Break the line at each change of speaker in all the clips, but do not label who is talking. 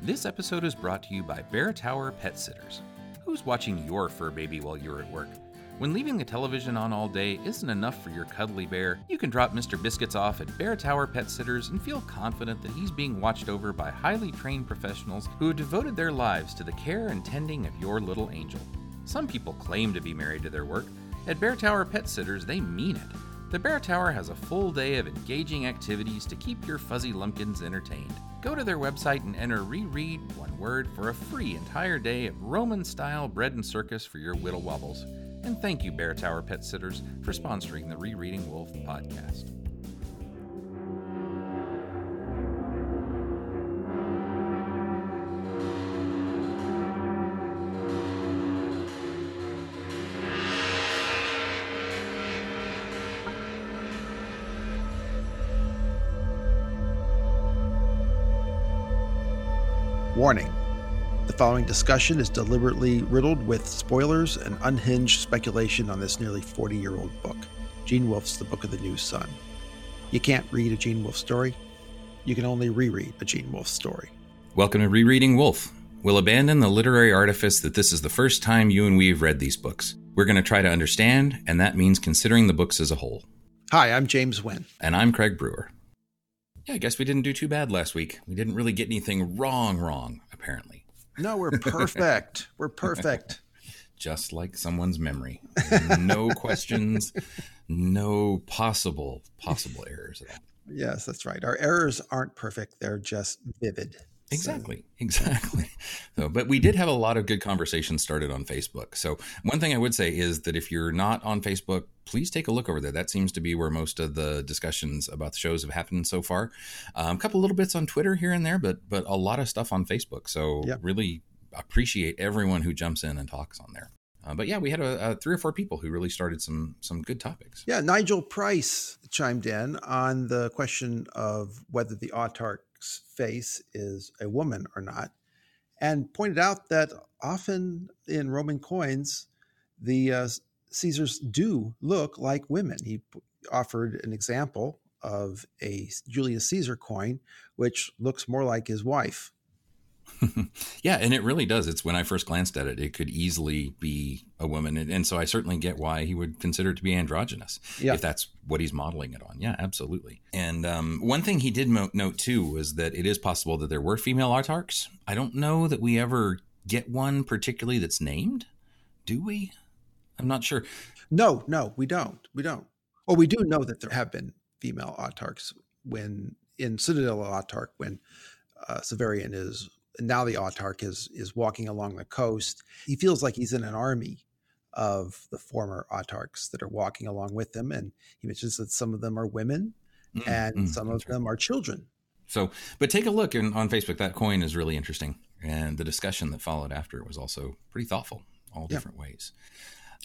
This episode is brought to you by Bear Tower Pet Sitters. Who's watching your fur baby while you're at work? When leaving the television on all day isn't enough for your cuddly bear, you can drop Mr. Biscuits off at Bear Tower Pet Sitters and feel confident that he's being watched over by highly trained professionals who have devoted their lives to the care and tending of your little angel. Some people claim to be married to their work. At Bear Tower Pet Sitters, they mean it. The Bear Tower has a full day of engaging activities to keep your fuzzy lumpkins entertained. Go to their website and enter reread one word for a free entire day of Roman style bread and circus for your whittle wobbles. And thank you, Bear Tower Pet Sitters, for sponsoring the Rereading Wolfe podcast.
Warning The following discussion is deliberately riddled with spoilers and unhinged speculation on this nearly 40 year old book, Gene Wolfe's The Book of the New Sun. You can't read a Gene Wolfe story, you can only reread a Gene Wolfe story.
Welcome to Rereading Wolfe. We'll abandon the literary artifice that this is the first time you and we have read these books. We're going to try to understand, and that means considering the books as a whole.
Hi, I'm James Wynn.
And I'm Craig Brewer. Yeah, I guess we didn't do too bad last week. We didn't really get anything wrong, wrong, apparently.
No, we're perfect. we're perfect.
Just like someone's memory. No questions, no possible, possible errors at all.
Yes, that's right. Our errors aren't perfect, they're just vivid.
Exactly, so. exactly. So, but we did have a lot of good conversations started on Facebook. So, one thing I would say is that if you're not on Facebook, please take a look over there. That seems to be where most of the discussions about the shows have happened so far. Um, a couple little bits on Twitter here and there, but but a lot of stuff on Facebook. So, yep. really appreciate everyone who jumps in and talks on there. Uh, but yeah, we had a, a, three or four people who really started some some good topics.
Yeah, Nigel Price chimed in on the question of whether the autarch face is a woman or not, and pointed out that often in Roman coins, the uh, Caesars do look like women. He offered an example of a Julius Caesar coin, which looks more like his wife
yeah, and it really does. It's when I first glanced at it, it could easily be a woman, and, and so I certainly get why he would consider it to be androgynous yeah. if that's what he's modeling it on. Yeah, absolutely. And um, one thing he did mo- note too was that it is possible that there were female autarchs. I don't know that we ever get one particularly that's named. Do we? I'm not sure.
No, no, we don't. We don't. Well, we do know that there have been female autarchs when in Citadel Autarch when uh, Severian is now the autarch is is walking along the coast. He feels like he's in an army of the former autarchs that are walking along with him, and he mentions that some of them are women mm, and mm, some of them are children.
So, but take a look in, on Facebook. That coin is really interesting, and the discussion that followed after it was also pretty thoughtful, all different yeah. ways.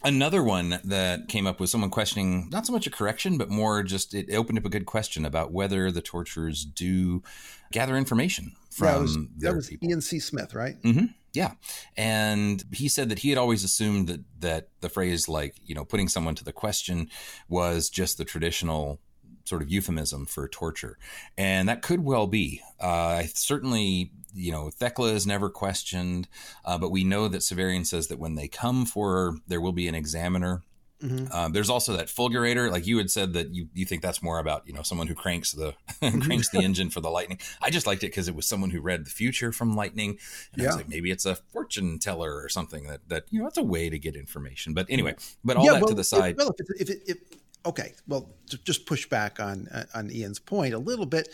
Another one that came up was someone questioning not so much a correction, but more just it opened up a good question about whether the torturers do gather information from yeah,
was,
that
was
people.
Ian C. Smith, right?
Mm-hmm. Yeah, and he said that he had always assumed that that the phrase like you know putting someone to the question was just the traditional sort of euphemism for torture, and that could well be. Uh, certainly, you know, Thecla is never questioned, uh, but we know that Severian says that when they come for, her, there will be an examiner Mm-hmm. Um, there's also that fulgurator, like you had said that you, you think that's more about you know someone who cranks the cranks the engine for the lightning. I just liked it because it was someone who read the future from lightning. And yeah, like maybe it's a fortune teller or something that that you know it's a way to get information. But anyway, but all yeah, that well, to the side.
If, well, if, if, if, okay, well, just push back on uh, on Ian's point a little bit,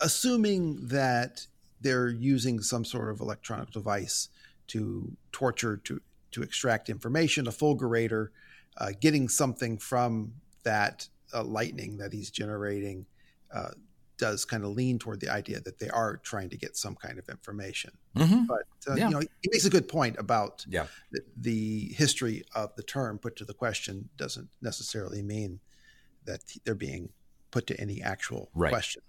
assuming that they're using some sort of electronic device to torture to to extract information, a fulgurator uh, getting something from that uh, lightning that he's generating uh, does kind of lean toward the idea that they are trying to get some kind of information. Mm-hmm. But uh, yeah. you know, he makes a good point about
yeah.
the, the, history of the term put to the question doesn't necessarily mean that they're being put to any actual
right.
question.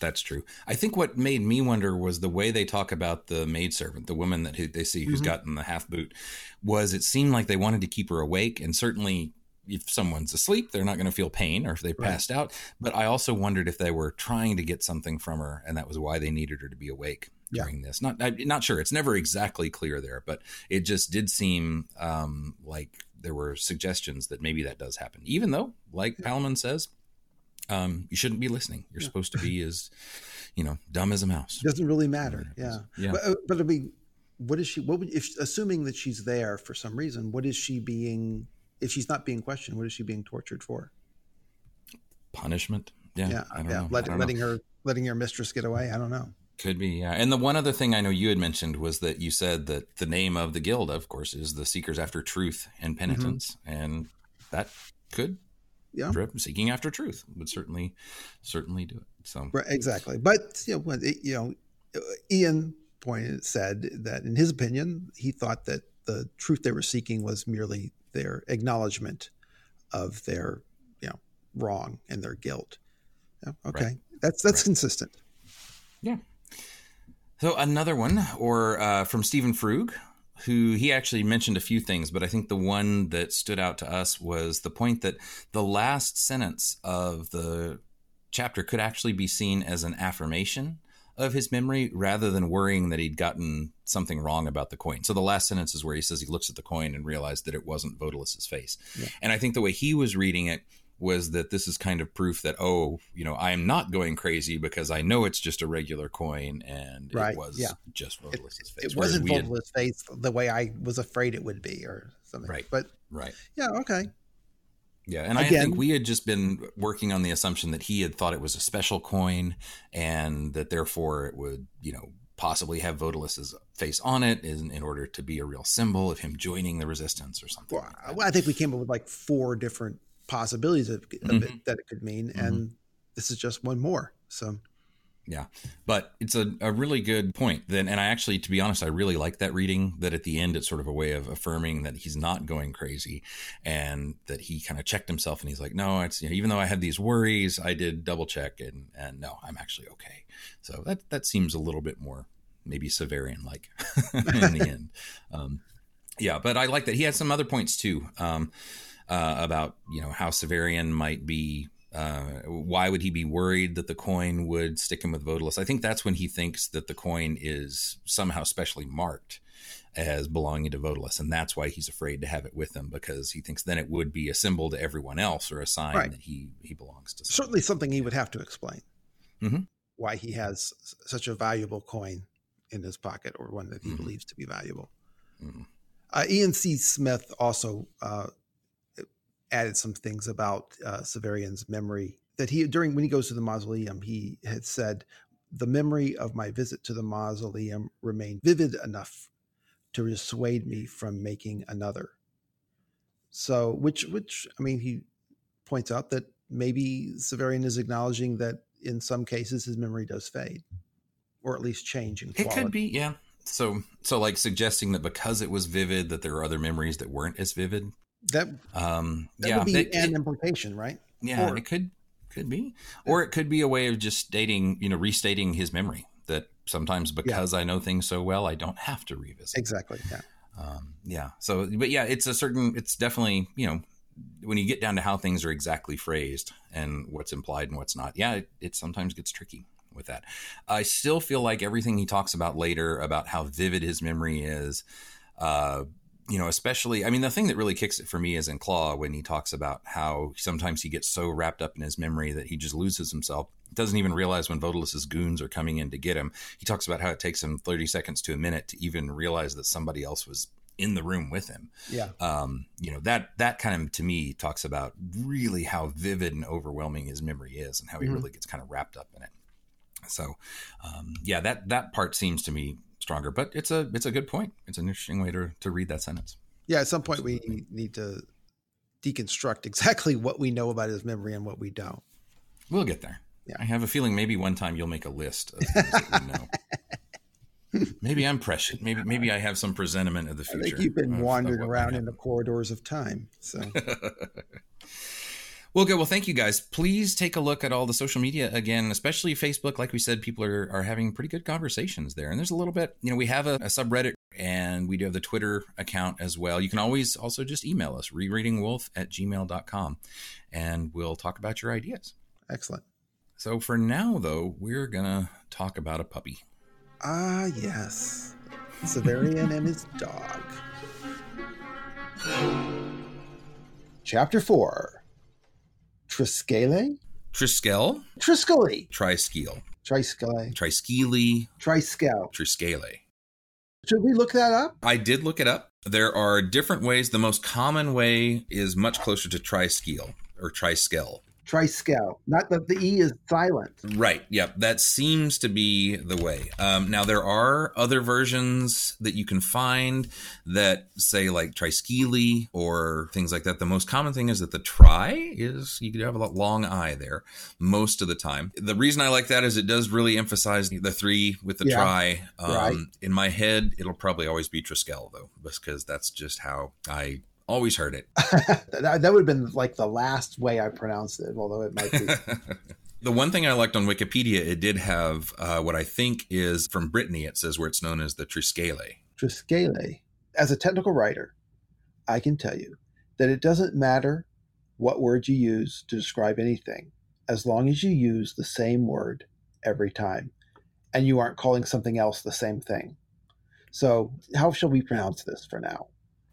That's true. I think what made me wonder was the way they talk about the maidservant, the woman that they see who's mm-hmm. gotten the half boot, was it seemed like they wanted to keep her awake, and certainly if someone's asleep, they're not going to feel pain or if they
Right.
passed out. But I also wondered if they were trying to get something from her, and that was why they needed her to be awake
Yeah.
during this. Not, I'm not sure. It's never exactly clear there, but it just did seem um, like there were suggestions that maybe that does happen. Even though, like Palaemon says, um, you shouldn't be listening. You're
Yeah.
supposed to be as, you know, dumb as a mouse.
Doesn't really matter. Yeah.
Yeah.
But, but I mean, what is she? What would if assuming that she's there for some reason? What is she being? If she's not being questioned, what is she being tortured for?
Punishment. Yeah.
Yeah,
I don't
yeah.
know.
Let,
I don't know.
letting her letting your mistress get away. I don't know.
Could be, yeah. And the one other thing I know you had mentioned was that you said that the name of the guild, of course, is the Seekers After Truth and Penitence, and that could,
Mm-hmm. Yeah.
drip- seeking after truth would certainly, certainly do it. So,
Right, exactly. But you know, it- you know, Ian pointed said that in his opinion, he thought that the truth they were seeking was merely their acknowledgement of their you know wrong and their guilt. Yeah, okay,
Right.
that's that's
Right.
consistent.
yeah. So another one, or uh, from Stephen Frug, who he actually mentioned a few things, but I think the one that stood out to us was the point that the last sentence of the chapter could actually be seen as an affirmation of his memory rather than worrying that he'd gotten something wrong about the coin. So the last sentence is where he says he looks at the coin and realized that it wasn't Vodalus's face.
Yeah.
And I think the way he was reading it was that this is kind of proof that oh, you know, I am not going crazy because I know it's just a regular coin and
Right,
it was
yeah.
just
It,
Vodalus's face.
it
Whereas
wasn't
had-
face the way I was afraid it would be, or something.
Right.
But
right.
yeah, okay.
Yeah, and I think we had just been working on the assumption that he had thought it was a special coin, and that therefore it would, you know, possibly have Vodalus's face on it in, in order to be a real symbol of him joining the resistance or something.
Well,
like
I think we came up with like four different possibilities of, of
Mhm.
it that it could mean,
Mhm.
and this is just one more. So
But it's a, a really good point. Then, and I actually, to be honest, I really like that reading. That at the end, it's sort of a way of affirming that he's not going crazy, and that he kind of checked himself, and he's like, no, it's you know, even though I had these worries, I did double check, and and no, I'm actually okay. So that that seems a little bit more maybe Severian like in the end. Um, yeah, but I like that he had some other points too um, uh, about you know how Severian might be. Uh, why would he be worried that the coin would stick him with Vodalus? I think that's when he thinks that the coin is somehow specially marked as belonging to Vodalus, and that's why he's afraid to have it with him because he thinks then it would be a symbol to everyone else or a sign
Right.
that he he belongs to. someone.
certainly something he would have to explain
Mhm.
why he has such a valuable coin in his pocket, or one that he
Mhm.
believes to be valuable.
Mhm.
Uh, Ian C. Smith also uh, added some things about uh, Severian's memory that he during when he goes to the mausoleum, he had said, "The memory of my visit to the mausoleum remained vivid enough to dissuade me from making another." So, which which I mean, he points out that maybe Severian is acknowledging that in some cases his memory does fade, or at least change in quality.
It could be, yeah. So so like suggesting that because it was vivid, that there are other memories that weren't as vivid.
That
Um,
that
yeah,
would be an
it-
implication, right?
Yeah,
Or-
it could could be, or it could be a way of just stating, you know, restating his memory that sometimes because I know things so well, I don't have to revisit.
Exactly. Yeah.
Um, yeah. So, but yeah, it's a certain. It's definitely you know when you get down to how things are exactly phrased and what's implied and what's not. Yeah, it, it sometimes gets tricky with that. I still feel like everything he talks about later about how vivid his memory is. Uh, you know, especially, I mean, the thing that really kicks it for me is in Claw when he talks about how sometimes he gets so wrapped up in his memory that he just loses himself. Doesn't even realize when Vodalus's goons are coming in to get him. He talks about how it takes him 30 seconds to a minute to even realize that somebody else was in the room with him.
Yeah.
Um, you know, that, that kind of, to me, talks about really how vivid and overwhelming his memory is and how he
Mhm.
really gets kind of wrapped up in it. So, um, yeah, that, that part seems to me stronger, but it's a, it's a good point. It's an interesting way to, to read that sentence.
Yeah. At some point,
Absolutely.
we need to deconstruct exactly what we know about his memory and what we don't.
We'll get there.
Yeah.
I have a feeling maybe one time you'll make a list of things that we know. maybe I'm prescient. Maybe maybe I have some presentiment of the
I
future.
think you've been wandering around in the corridors of time. So
Well, good. Well, thank you guys. Please take a look at all the social media again, especially Facebook. Like we said, people are, are having pretty good conversations there. And there's a little bit, you know, we have a, a subreddit and we do have the Twitter account as well. You can always also just email us, rereadingwolf at gmail.com, and we'll talk about your ideas.
Excellent.
So for now, though, we're going to talk about a puppy.
Ah, yes. Severian and his dog. Chapter 4 Triskele?
Triskel,
Triskele.
Triskele,
Triskele.
Triskele,
Triskele.
Triskele.
Should we look that up?
I did look it up. There are different ways. The most common way is much closer to Triskele or Triskel.
Triskele. Not that the E is silent.
Right. Yep. That seems to be the way. Um, now there are other versions that you can find that say like triskele or things like that. The most common thing is that the tri is you could have a long I there most of the time. The reason I like that is it does really emphasize the three with the
Yeah.
tri. Um,
Right.
In my head, it'll probably always be Triskel though, because that's just how I always heard it.
that, that would have been like the last way I pronounced it, although it might be.
the one thing I liked on Wikipedia, it did have uh, what I think is from Brittany. It says where it's known as the Triskele.
Triskele. As a technical writer, I can tell you that it doesn't matter what word you use to describe anything, as long as you use the same word every time and you aren't calling something else the same thing. So, how shall we pronounce this for now?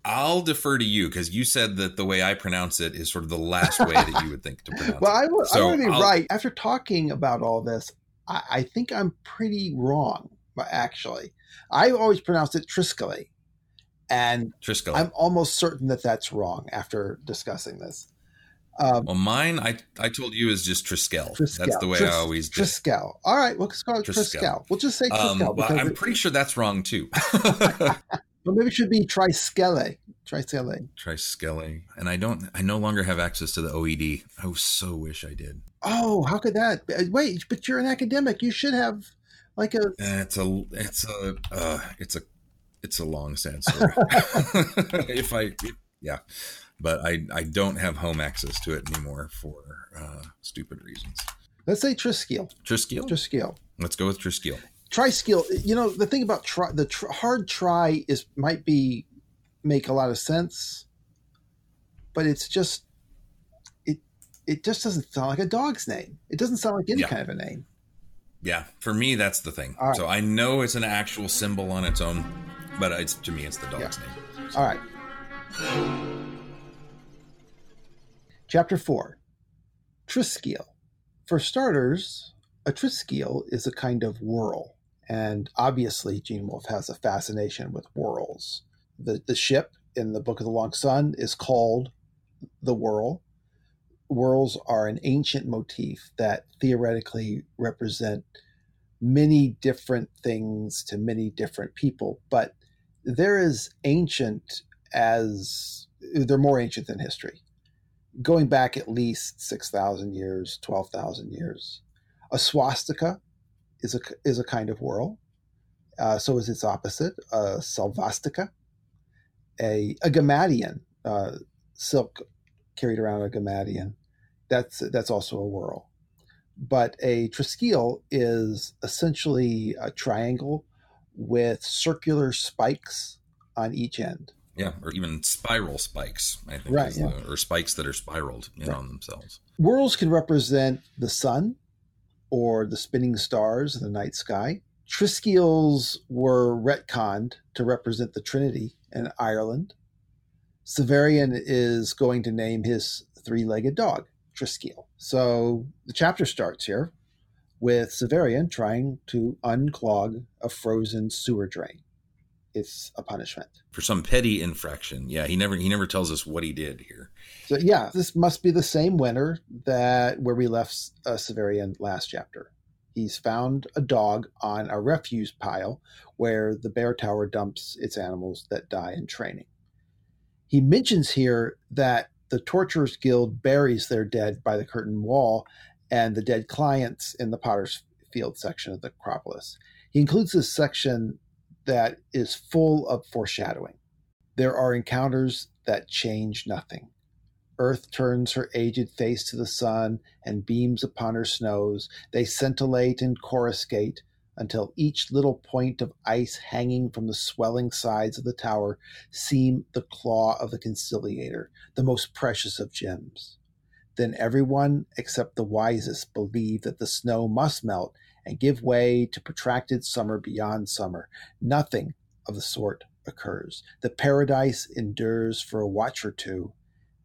I'll defer to you because you said that the way I pronounce it is sort of the last way that you would think to pronounce
Well,
it.
I would, I
So,
want to be right. After talking about all this, I, I think I'm pretty wrong, actually. I always pronounced it Triskele. And
Triskele.
I'm almost certain that that's wrong after discussing this. Um,
well, mine, I I told you is just Triskel.
Triskel.
That's the way
Tris-
I always do.
Triskel. All right, we'll just call it
Triskel.
Triskel. We'll just say
Um, well, I'm
it-
pretty sure that's wrong too.
well, maybe it should be Triskele. Triskele.
Triskele, and I don't. I no longer have access to the OED. I so wish I did.
Oh, how could that? uh, Wait, but you're an academic. You should have like a.
It's a. It's a. Uh, it's a. It's a long, sad story. if I, yeah, but I I don't have home access to it anymore for uh, stupid reasons.
Let's say Triskele.
Triskele.
Triskele.
Let's go with Triskele.
Triskill. You know the thing about try, the tr- hard try is might be make a lot of sense, but it's just it it just doesn't sound like a dog's name. It doesn't sound like any
Yeah.
kind of a name.
Yeah, for me that's the thing.
Right.
So I know it's an actual symbol on its own, but it's to me it's the dog's name.
All right. Chapter 4 Triskele. For starters, a Triskele is a kind of whirl, and obviously Gene Wolfe has a fascination with whirls. The, the ship in the Book of the Long Sun is called the Whorl. Whirls are an ancient motif that theoretically represent many different things to many different people, but they're as ancient as they're more ancient than history, going back at least six thousand years, twelve thousand years. A swastika is a is a kind of whirl. Uh, so is its opposite, a sauvastika. A a uh, silk carried around a gammadion. That's that's also a whirl. But a triskele is essentially a triangle with circular spikes on each end.
Yeah, or even spiral spikes. I think,
Right, yeah.
the- or spikes that are spiraled in
Right.
on themselves.
Whirls can represent the sun or the spinning stars in the night sky. Triskeles were retconned to represent the Trinity in Ireland. Severian is going to name his three legged dog, Triskele. So the chapter starts here with Severian trying to unclog a frozen sewer drain. It's a punishment.
For some petty infraction. Yeah, he never he never tells us what he did here.
So yeah, this must be the same winter that where we left uh, Severian last chapter. He's found a dog on a refuse pile where the bear tower dumps its animals that die in training. He mentions here that the Torturers Guild buries their dead by the curtain wall and the dead clients in the Potter's Field section of the Acropolis. He includes this section that is full of foreshadowing. There are encounters that change nothing. Earth turns her aged face to the sun and beams upon her snows. They scintillate and coruscate until each little point of ice hanging from the swelling sides of the tower seemed the claw of the conciliator, the most precious of gems. Then everyone except the wisest believed that the snow must melt and give way to protracted summer beyond summer. Nothing of the sort occurs. The paradise endures for a watch or two.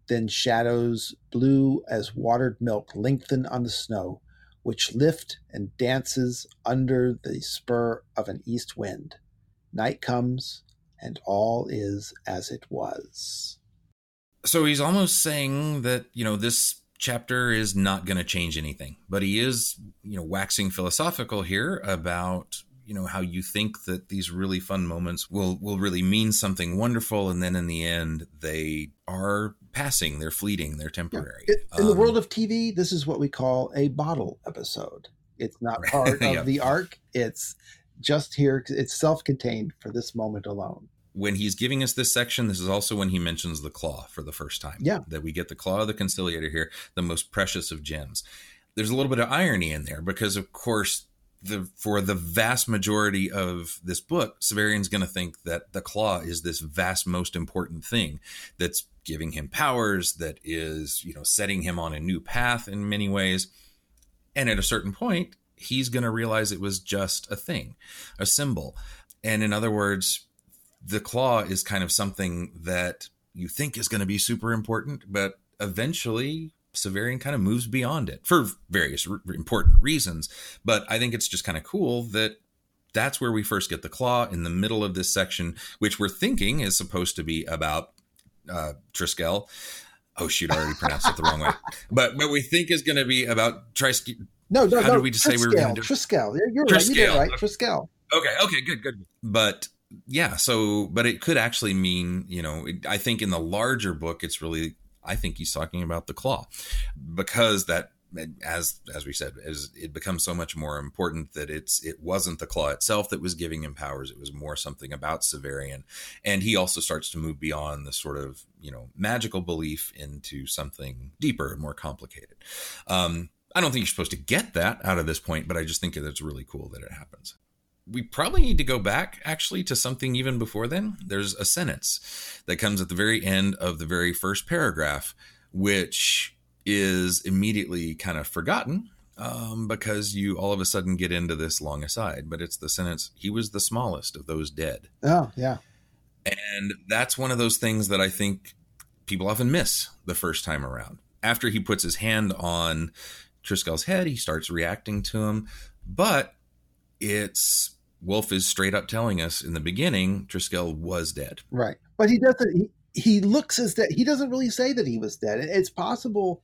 Then shadows blue as watered milk lengthen on the snow, which lift and dances under the spur of an east wind. Night comes, and all is as it was.
So he's almost saying that, you know, this chapter is not going to change anything, but he is, you know, waxing philosophical here about you know how you think that these really fun moments will will really mean something wonderful and then in the end they are passing they're fleeting they're temporary.
Yeah. in um, the world of tv this is what we call a bottle episode. It's not part of the arc it's just here it's self-contained for this moment alone
when he's giving us this section, this is also when he mentions the claw for the first time.
Yeah.
That we get the claw of the conciliator here, the most precious of gems. There's a little bit of irony in there because, of course, the for the vast majority of this book, Severian's going to think that the claw is this vast, most important thing that's giving him powers, that is, you know, setting him on a new path in many ways. And at a certain point, he's going to realize it was just a thing, a symbol. And in other words, the claw is kind of something that you think is going to be super important, but eventually Severian kind of moves beyond it for various r- important reasons. But I think it's just kind of cool that that's where we first get the claw in the middle of this section, which we're thinking is supposed to be about uh, Triskel. Oh, shoot, I already pronounced it the wrong way. But but we think is going to be about Tris.
No, no,
How
no.
did we just say we were going to
do Triskel? You're right. You did right. Triskel.
Okay. Okay. Good. Good. But yeah. So, but it could actually mean, you know, it, I think in the larger book, it's really I think he's talking about the claw. Because that as as we said as it becomes so much more important that it's it wasn't the claw itself that was giving him powers it was more something about Severian. And he also starts to move beyond the sort of you know magical belief into something deeper and more complicated. Um I don't think you're supposed to get that out of this point but I just think that it's really cool that it happens we probably need to go back actually to something even before then. There's a sentence that comes at the very end of the very first paragraph, which is immediately kind of forgotten um, because you all of a sudden get into this long aside. But it's the sentence, he was the smallest of those dead.
Oh, yeah.
And that's one of those things that I think people often miss the first time around. After he puts his hand on Triskel's head, he starts reacting to him. But it's Wolfe is straight up telling us in the beginning Triskel was dead.
Right. But he doesn't he, he looks as that he doesn't really say that he was dead. It's possible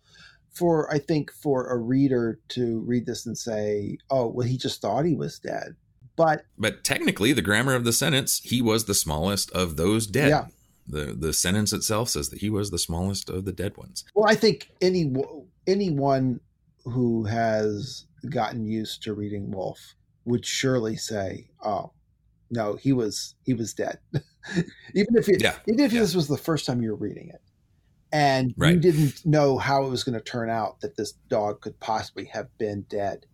for I think for a reader to read this and say, "Oh, well he just thought he was dead." But
But technically the grammar of the sentence, he was the smallest of those dead.
Yeah.
The the sentence itself says that he was the smallest of the dead ones.
Well, I think any anyone who has gotten used to reading Wolfe would surely say, "Oh, no, he was he was dead." even if it,
yeah.
even if
yeah.
this was the first time you were reading it, and
right.
you didn't know how it was going to turn out that this dog could possibly have been dead,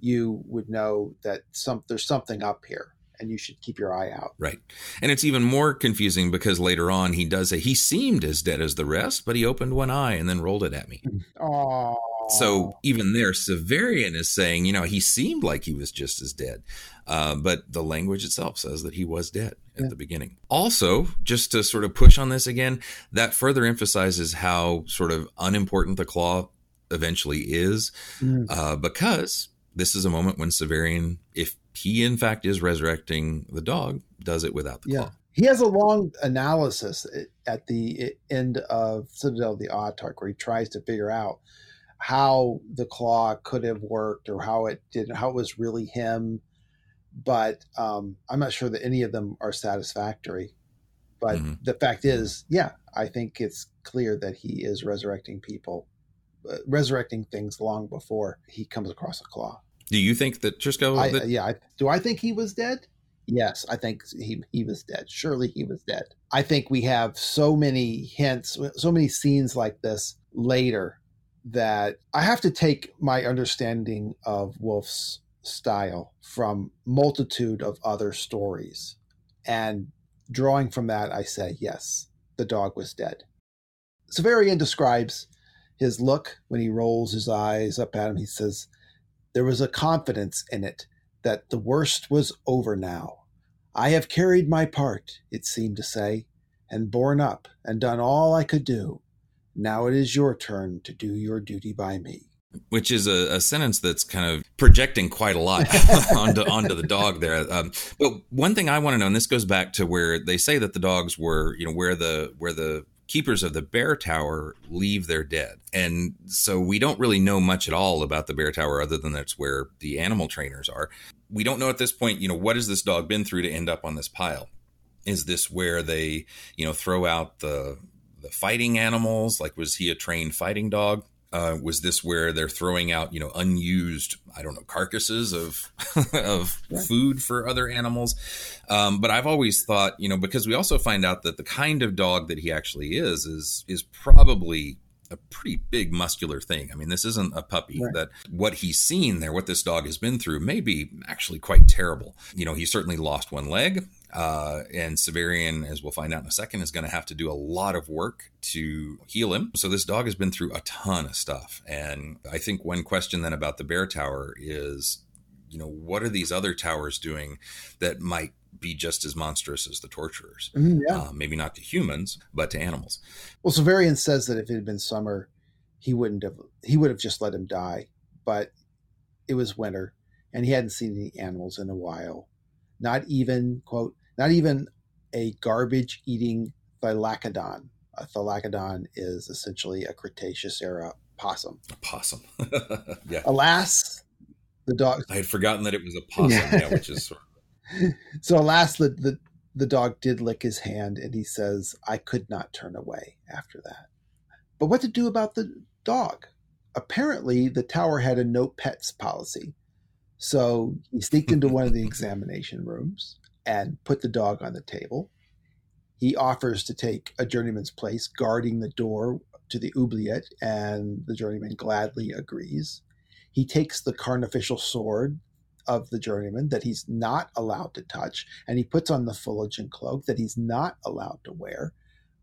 you would know that some there's something up here and you should keep your eye out.
Right. And it's even more confusing because later on he does say he seemed as dead as the rest, but he opened one eye and then rolled it at me.
Oh.
So even there, Severian is saying, you know, he seemed like he was just as dead. Uh, but the language itself says that he was dead at yeah. the beginning. Also, just to sort of push on this again, that further emphasizes how sort of unimportant the claw eventually is, mm. uh, because this is a moment when Severian, if he in fact is resurrecting the dog, does it without the yeah. claw.
He has a long analysis at the end of Citadel of the Autarch where he tries to figure out how the claw could have worked or how it did, how it was really him. But um, I'm not sure that any of them are satisfactory. But mm-hmm. the fact is, yeah, I think it's clear that he is resurrecting people, uh, resurrecting things long before he comes across a claw.
Do you think that Triskel?
I, that- yeah. I, do I think he was dead? Yes, I think he he was dead. Surely he was dead. I think we have so many hints, so many scenes like this later that I have to take my understanding of Wolfe's style from multitude of other stories. And drawing from that, I say, yes, the dog was dead. Severian describes his look when he rolls his eyes up at him. He says, There was a confidence in it that the worst was over now. I have carried my part, it seemed to say, and borne up and done all I could do. Now it is your turn to do your duty by me.
Which is a, a sentence that's kind of projecting quite a lot onto onto the dog there. Um, but one thing I want to know, and this goes back to where they say that the dogs were, you know, where the where the keepers of the bear tower leave their dead. And so we don't really know much at all about the bear tower other than that's where the animal trainers are. We don't know at this point, you know, what has this dog been through to end up on this pile? Is this where they, you know, throw out the the fighting animals? Like was he a trained fighting dog? Uh, was this where they're throwing out, you know, unused, I don't know, carcasses of of yeah. food for other animals? Um, but I've always thought, you know, because we also find out that the kind of dog that he actually is is is probably a pretty big muscular thing. I mean, this isn't a puppy. Right. That what he's seen there, what this dog has been through, may be actually quite terrible. You know, he certainly lost one leg. Uh, and Severian, as we'll find out in a second, is going to have to do a lot of work to heal him. So this dog has been through a ton of stuff. And I think one question then about the bear tower is, you know, what are these other towers doing that might be just as monstrous as the torturers? Mm, yeah. Uh, maybe not to humans, but to animals.
Well, Severian says that if it had been summer, he wouldn't have. He would have just let him die. But it was winter, and he hadn't seen any animals in a while not even, quote, not even a garbage eating thylacodon. A thylacodon is essentially a Cretaceous era possum.
A possum. yeah.
Alas, the dog.
I had forgotten that it was a possum, yeah, yeah which is.
so, alas, the, the, the dog did lick his hand and he says, I could not turn away after that. But what to do about the dog? Apparently, the tower had a no pets policy. So he sneaked into one of the examination rooms and put the dog on the table. He offers to take a journeyman's place guarding the door to the oubliette, and the journeyman gladly agrees. He takes the carnificial sword of the journeyman that he's not allowed to touch, and he puts on the fuligin cloak that he's not allowed to wear.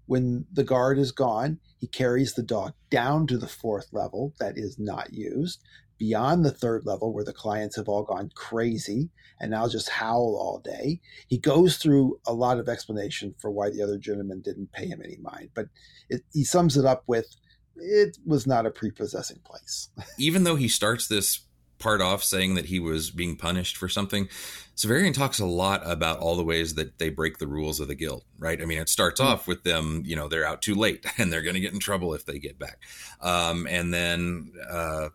When the guard is gone, he carries the dog down to the fourth level that is not used, beyond the third level where the clients have all gone crazy and now just howl all day. He goes through a lot of explanation for why the other gentleman didn't pay him any mind, but it, he sums it up with it was not a prepossessing place.
Even though he starts this part off saying that he was being punished for something, Severian talks a lot about all the ways that they break the rules of the guild, right? I mean, it starts mm-hmm. off with them, you know, they're out too late and they're going to get in trouble if they get back. Um, and then, uh,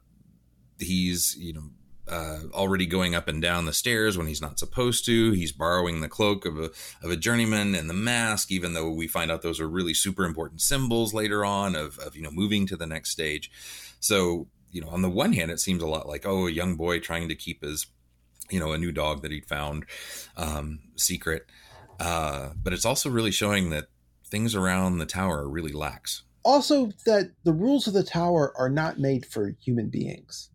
he's you know uh, already going up and down the stairs when he's not supposed to. He's borrowing the cloak of a of a journeyman and the mask, even though we find out those are really super important symbols later on of of you know moving to the next stage. So you know, on the one hand, it seems a lot like oh, a young boy trying to keep his you know a new dog that he'd found um, secret, uh, but it's also really showing that things around the tower are really lax.
Also, that the rules of the tower are not made for human beings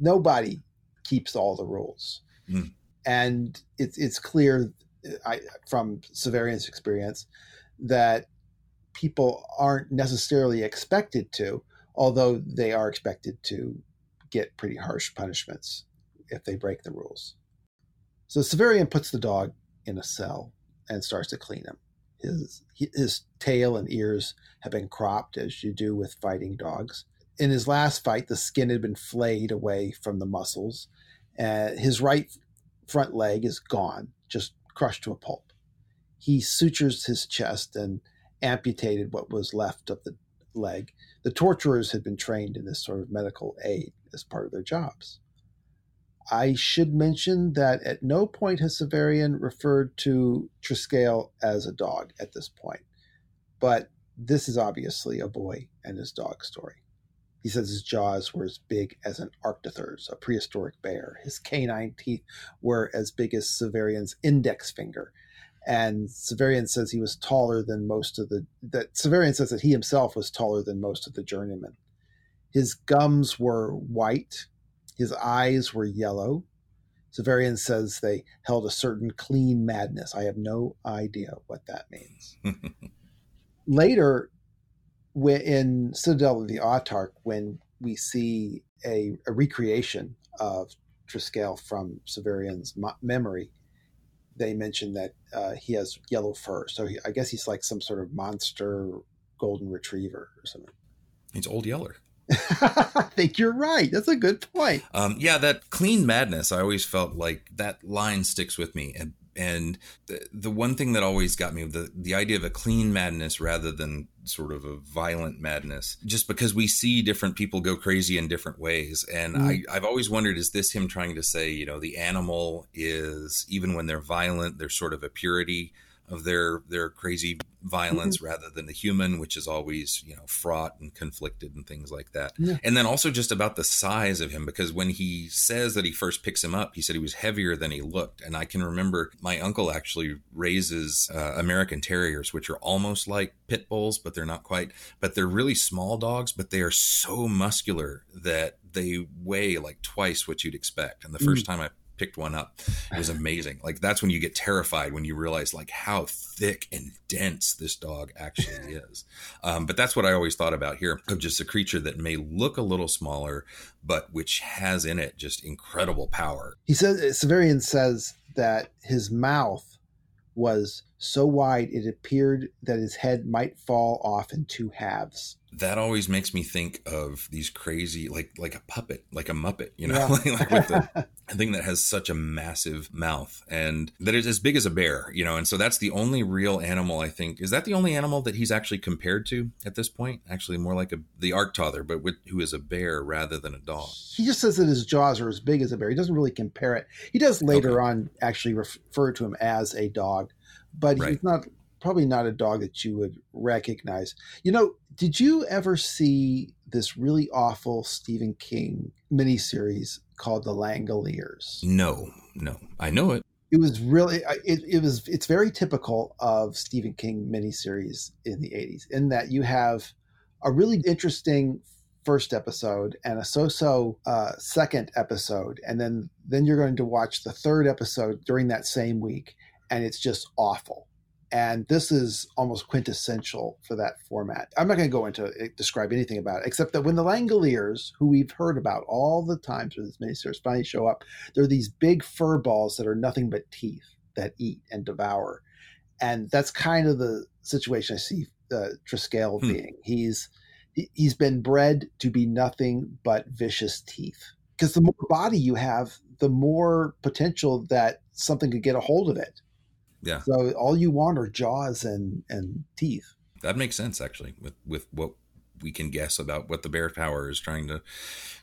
nobody keeps all the rules. Mm. And it's it's clear I, from Severian's experience that people aren't necessarily expected to, although they are expected to get pretty harsh punishments if they break the rules. So Severian puts the dog in a cell and starts to clean him. His his tail and ears have been cropped as you do with fighting dogs in his last fight, the skin had been flayed away from the muscles. Uh, his right front leg is gone, just crushed to a pulp. He sutures his chest and amputated what was left of the leg. The torturers had been trained in this sort of medical aid as part of their jobs. I should mention that at no point has Severian referred to Triskele as a dog at this point, but this is obviously a boy and his dog story. He says his jaws were as big as an arctothers, a prehistoric bear. His canine teeth were as big as Severian's index finger. And Severian says he was taller than most of the that Severian says that he himself was taller than most of the journeymen. His gums were white His eyes were yellow. Severian says they held a certain clean madness. I have no idea what that means. Later, in Citadel of the Autarch, when we see a, a recreation of Triskel from Severian's memory, they mentioned that uh, he has yellow fur. So he, I guess he's like some sort of monster golden retriever or something.
He's Old Yeller.
I think you're right. That's a good point.
Um, yeah, that clean madness. I always felt like that line sticks with me, and and the, the one thing that always got me the the idea of a clean madness rather than sort of a violent madness, just because we see different people go crazy in different ways, and mm. I I've always wondered is this him trying to say you know the animal is even when they're violent, there's sort of a purity of their their crazy violence mm-hmm. rather than the human, which is always you know fraught and conflicted and things like that. Yeah. And then also just about the size of him, because when he says that he first picks him up, he said he was heavier than he looked. And I can remember my uncle actually raises uh, American Terriers, which are almost like pit bulls, but they're not quite. But they're really small dogs, but they are so muscular that they weigh like twice what you'd expect. And the first mm. time I picked one up. It was amazing. Like that's when you get terrified when you realize like how thick and dense this dog actually is. Um, but that's what I always thought about here of just a creature that may look a little smaller, but which has in it just incredible power.
He says Severian says that his mouth was so wide it appeared that his head might fall off in two halves
that always makes me think of these crazy like like a puppet like a muppet you know yeah. like with the, a thing that has such a massive mouth and that is as big as a bear you know and so that's the only real animal i think is that the only animal that he's actually compared to at this point actually more like a the arctother but with, who is a bear rather than a dog
he just says that his jaws are as big as a bear he doesn't really compare it he does later okay. on actually refer to him as a dog but right. he's not probably not a dog that you would recognize. You know, did you ever see this really awful Stephen King miniseries called The Langoliers?
No, no, I know it.
It was really it, it was it's very typical of Stephen King miniseries in the 80s in that you have a really interesting first episode and a so-so uh, second episode and then then you're going to watch the third episode during that same week and it's just awful and this is almost quintessential for that format. I'm not going to go into it, describe anything about it, except that when the Langoliers, who we've heard about all the time through this miniseries, finally show up, they're these big fur balls that are nothing but teeth that eat and devour. And that's kind of the situation I see uh, Triskel hmm. being. He's he's been bred to be nothing but vicious teeth. Because the more body you have, the more potential that something could get a hold of it
yeah.
So all you want are jaws and and teeth.
That makes sense actually with with what we can guess about what the bear tower is trying to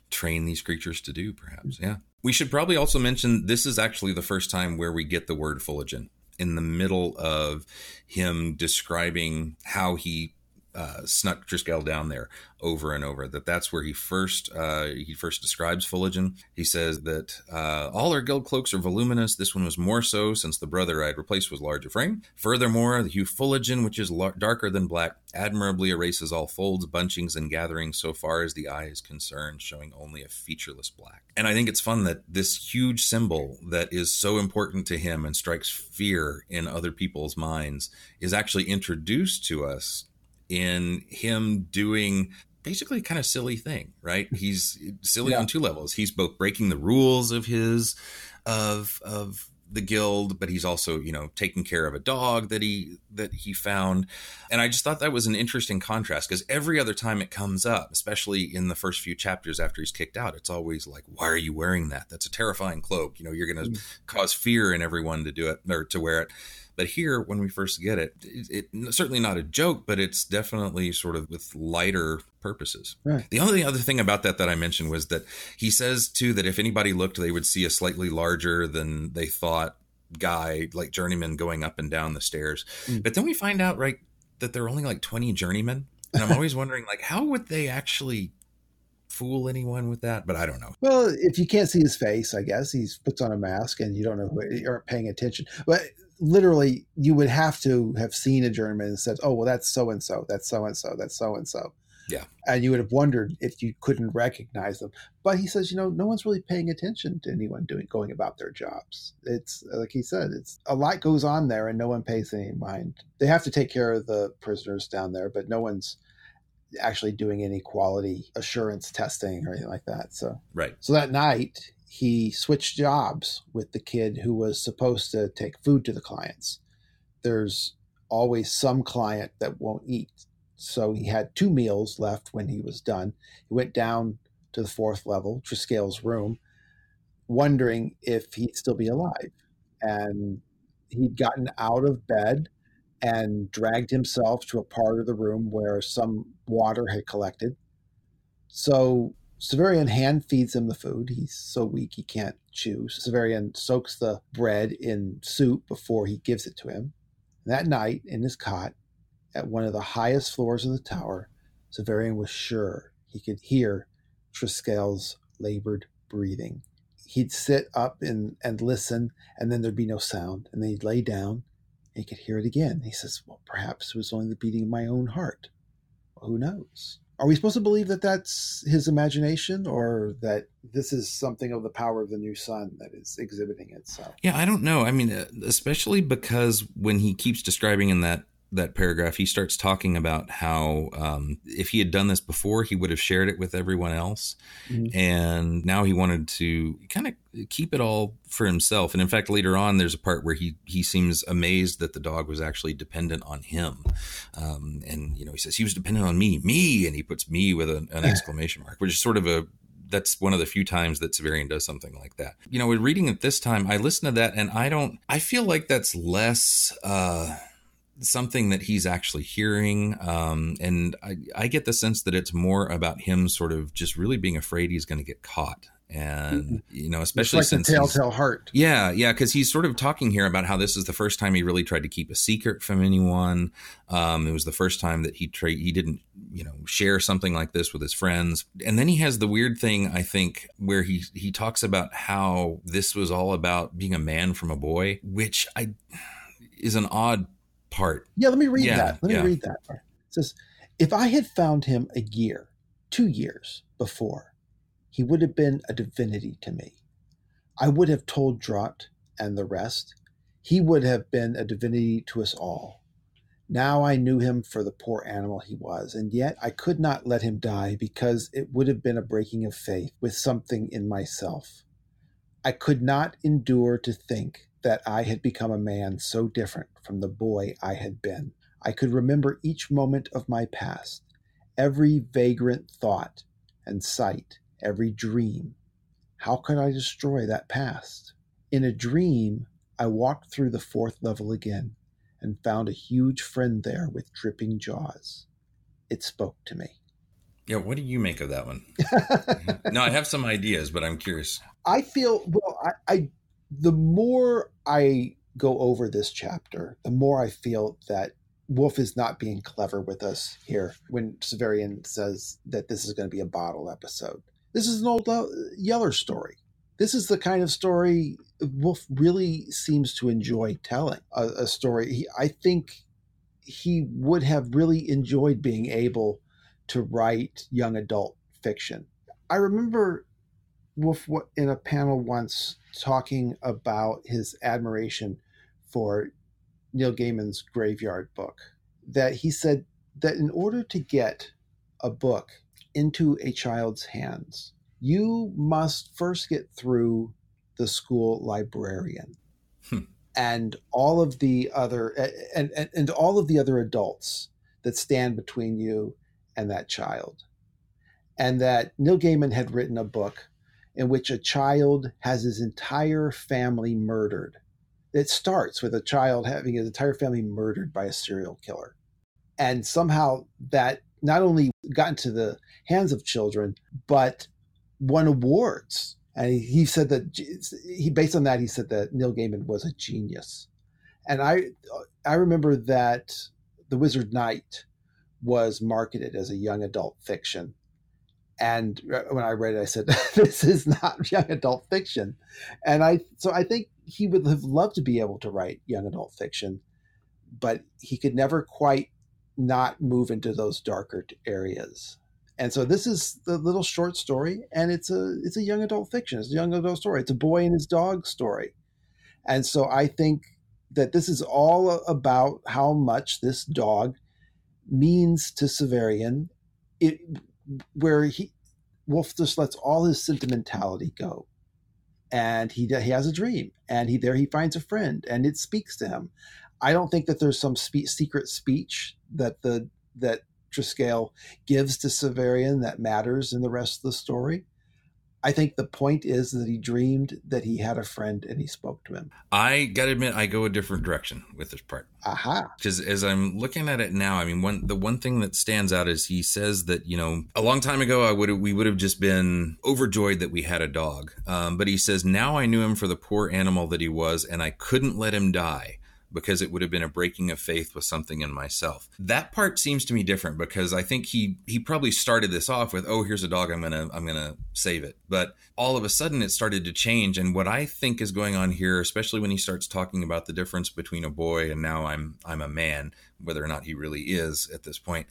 train these creatures to do perhaps. Yeah. We should probably also mention this is actually the first time where we get the word Fuligin in the middle of him describing how he uh, snuck Triskel down there over and over. That that's where he first uh, he first describes Fuligin. He says that uh, all our guild cloaks are voluminous. This one was more so since the brother I had replaced was larger frame. Furthermore, the hue Fuligin, which is darker than black, admirably erases all folds, bunchings, and gatherings so far as the eye is concerned, showing only a featureless black. And I think it's fun that this huge symbol that is so important to him and strikes fear in other people's minds is actually introduced to us in him doing basically kind of silly thing, right? He's silly yeah. on two levels. He's both breaking the rules of his of of the guild, but he's also, you know, taking care of a dog that he that he found. And I just thought that was an interesting contrast because every other time it comes up, especially in the first few chapters after he's kicked out, it's always like, why are you wearing that? That's a terrifying cloak. You know, you're going to mm. cause fear in everyone to do it or to wear it. But here, when we first get it, it, it, certainly not a joke, but it's definitely sort of with lighter purposes. Right. The only other thing about that that I mentioned was that he says too that if anybody looked, they would see a slightly larger than they thought guy, like journeyman, going up and down the stairs. Mm. But then we find out right that there are only like twenty journeymen, and I'm always wondering like how would they actually fool anyone with that, but I don't know.
Well, if you can't see his face, I guess he puts on a mask and you don't know who you aren't paying attention. But literally you would have to have seen a journeyman and said, "Oh, well, that's so and so, that's so and so, that's so and so."
Yeah.
And you would have wondered if you couldn't recognize them. But he says, you know, no one's really paying attention to anyone doing going about their jobs. It's like he said, it's a lot goes on there and no one pays any mind. They have to take care of the prisoners down there, but no one's actually doing any quality assurance testing or anything like that. So
Right.
so that night he switched jobs with the kid who was supposed to take food to the clients. There's always some client that won't eat. So he had two meals left when he was done. He went down to the fourth level, Triskele's room, wondering if he'd still be alive. And he'd gotten out of bed and dragged himself to a part of the room where some water had collected. So Severian hand feeds him the food. He's so weak he can't chew. Severian soaks the bread in soup before he gives it to him. That night, in his cot, at one of the highest floors of the tower, Severian was sure he could hear Triskele's labored breathing. He'd sit up and, and listen, and then there'd be no sound. And then he'd lay down, and he could hear it again. He says, Well, perhaps it was only the beating of my own heart. Well, who knows? Are we supposed to believe that that's his imagination or that this is something of the power of the new sun that is exhibiting itself?
Yeah, I don't know. I mean, uh, especially because when he keeps describing in that that paragraph, he starts talking about how um, if he had done this before, he would have shared it with everyone else,
Mhm.
and now he wanted to kind of keep it all for himself. And in fact, later on, there's a part where he he seems amazed that the dog was actually dependent on him, um, and you know he says he was dependent on me, me, and he puts me with an, an exclamation mark, which is sort of a that's one of the few times that Severian does something like that. You know, in reading it this time, I listen to that and I don't, I feel like that's less, uh, something that he's actually hearing. Um, and I, I get the sense that it's more about him sort of just really being afraid he's going to get caught. And, you know, especially
like
since
telltale heart.
yeah, yeah, because he's sort of talking here about how this is the first time he really tried to keep a secret from anyone. Um, it was the first time that he tra- he didn't, you know, share something like this with his friends. And then he has the weird thing, I think, where he he talks about how this was all about being a man from a boy, which I is an odd part.
Yeah, let me read
Yeah,
that. Let
yeah.
me read that. It says, if I had found him a year, two years before, he would have been a divinity to me. I would have told Drott and the rest. He would have been a divinity to us all. Now I knew him for the poor animal he was, and yet I could not let him die because it would have been a breaking of faith with something in myself. I could not endure to think that I had become a man so different from the boy I had been. I could remember each moment of my past, every vagrant thought and sight, every dream. How could I destroy that past? In a dream, I walked through the fourth level again and found a huge friend there with dripping jaws. It spoke to me.
Yeah, what do you make of that one? no, I have some ideas, but I'm curious.
I feel well. I, I the more I go over this chapter, the more I feel that Wolfe is not being clever with us here when Severian says that this is going to be a bottle episode. This is an old uh, Yeller story. This is the kind of story Wolfe really seems to enjoy telling. A, a story. He, I think he would have really enjoyed being able to write young adult fiction. I remember Wolfe in a panel once talking about his admiration for Neil Gaiman's Graveyard book. That he said that in order to get a book into a child's hands, you must first get through the school librarian
Hmm.
and all of the other and, and and all of the other adults that stand between you and that child. And that Neil Gaiman had written a book in which a child has his entire family murdered. It starts with a child having his entire family murdered by a serial killer. And somehow that not only got into the hands of children, but won awards. And he, said that he, based on that, he said that Neil Gaiman was a genius. And I, I remember that The Wizard Knight was marketed as a young adult fiction and uh, when I read it, I said, "This is not young adult fiction," and I so I think he would have loved to be able to write young adult fiction, but he could never quite not move into those darker areas. And so this is the little short story, and it's a it's a young adult fiction. It's a young adult story. It's a boy and his dog story. And so I think that this is all about how much this dog means to Severian. It where he Wolfe just lets all his sentimentality go, and he he has a dream, and he there he finds a friend, and it speaks to him. I don't think that there's some spe- secret speech that the that Triskele gives to Severian that matters in the rest of the story. I think the point is that he dreamed that he had a friend and he spoke to him.
I gotta admit, I go a different direction with this part.
Aha.
Because as I'm looking at it now, I mean, one the one thing that stands out is he says that you know a long time ago I would we would have just been overjoyed that we had a dog, um, but he says now I knew him for the poor animal that he was, and I couldn't let him die because it would have been a breaking of faith with something in myself. That part seems to me different because I think he he probably started this off with, "Oh, here's a dog, I'm to I'm to save it." But all of a sudden it started to change and what I think is going on here, especially when he starts talking about the difference between a boy and now I'm I'm a man, whether or not he really is at this point,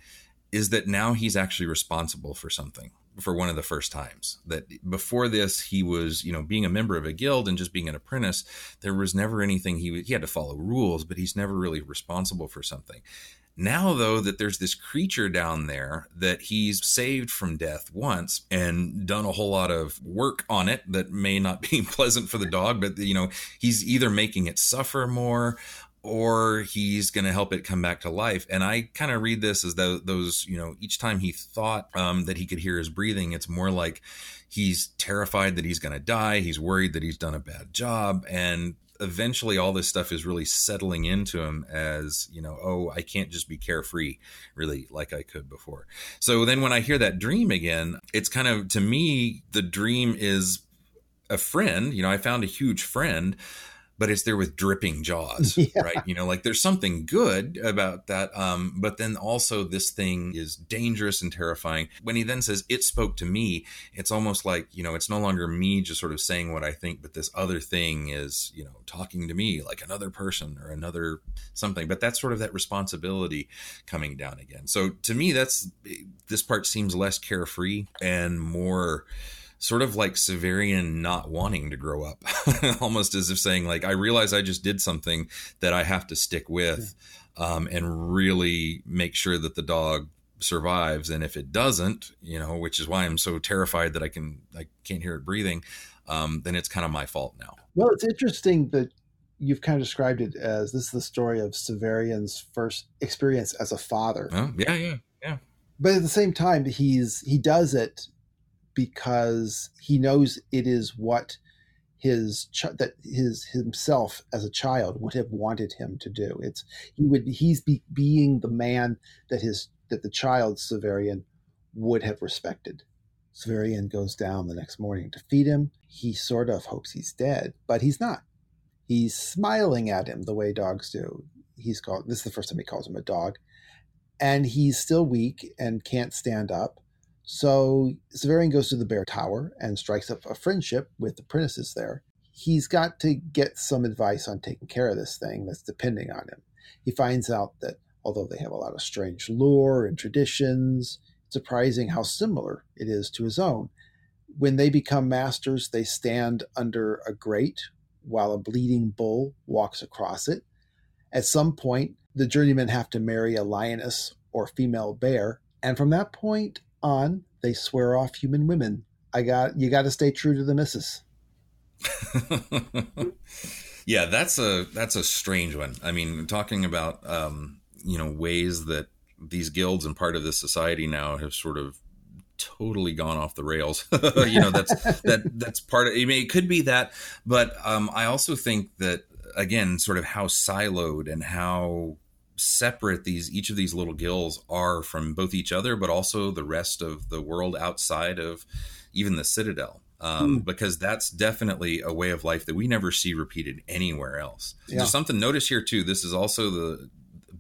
is that now he's actually responsible for something for one of the first times. That before this he was you know being a member of a guild and just being an apprentice there was never anything he he had to follow rules but he's never really responsible for something. Now though that there's this creature down there that he's saved from death once and done a whole lot of work on it that may not be pleasant for the dog but you know he's either making it suffer more or he's going to help it come back to life. And I kind of read this as though those, you know, each time he thought um, that he could hear his breathing, it's more like he's terrified that he's going to die. He's worried that he's done a bad job. And eventually all this stuff is really settling into him as, you know, oh, I can't just be carefree really like I could before. So then when I hear that dream again, it's kind of, to me, the dream is a friend. You know, I found a huge friend but it's there with dripping jaws, yeah. right? You know, like there's something good about that. Um, but then also this thing is dangerous and terrifying. When he then says, it spoke to me, it's almost like, you know, it's no longer me just sort of saying what I think, but this other thing is, you know, talking to me like another person or another something. But that's sort of that responsibility coming down again. So to me, that's this part seems less carefree and more sort of like Severian not wanting to grow up, almost as if saying, like, I realize I just did something that I have to stick with um, and really make sure that the dog survives. And if it doesn't, you know, which is why I'm so terrified that I can, I can't hear it breathing, um, then it's kind of my fault now.
Well, it's interesting that you've kind of described it as this is the story of Severian's first experience as a father.
Oh, yeah, yeah, yeah.
But at the same time, he's he does it because he knows it is what his that his himself as a child would have wanted him to do. It's he would he's be, being the man that his that the child Severian would have respected. Severian goes down the next morning to feed him. He sort of hopes he's dead, but he's not. He's smiling at him the way dogs do. He's called this is the first time he calls him a dog, and he's still weak and can't stand up. So Severian goes to the Bear Tower and strikes up a friendship with the apprentices there. He's got to get some advice on taking care of this thing that's depending on him. He finds out that although they have a lot of strange lore and traditions, it's surprising how similar it is to his own. When they become masters, they stand under a grate while a bleeding bull walks across it. At some point, the journeymen have to marry a lioness or female bear, and from that point on, they swear off human women. I got you got to stay true to the missus.
yeah, that's a that's a strange one. I mean, talking about um, you know ways that these guilds and part of this society now have sort of totally gone off the rails. you know, that's that that's part of. I mean, it could be that, but um, I also think that again, sort of how siloed and how separate these each of these little gills are from both each other but also the rest of the world outside of even the citadel um, mm. because that's definitely a way of life that we never see repeated anywhere else yeah. there's something notice here too this is also the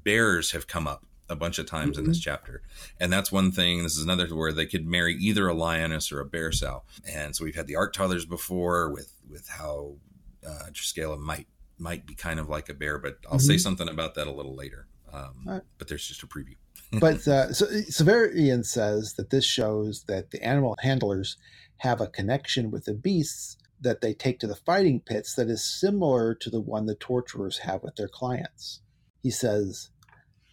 bears have come up a bunch of times mm-hmm. in this mm-hmm. chapter and that's one thing this is another where they could marry either a lioness or a bear sow and so we've had the arctothers before with with how uh, Triskele might might be kind of like a bear, but I'll mm-hmm. say something about that a little later. Um, right. But there's just a preview.
but uh, so Severian says that this shows that the animal handlers have a connection with the beasts that they take to the fighting pits that is similar to the one the torturers have with their clients. He says,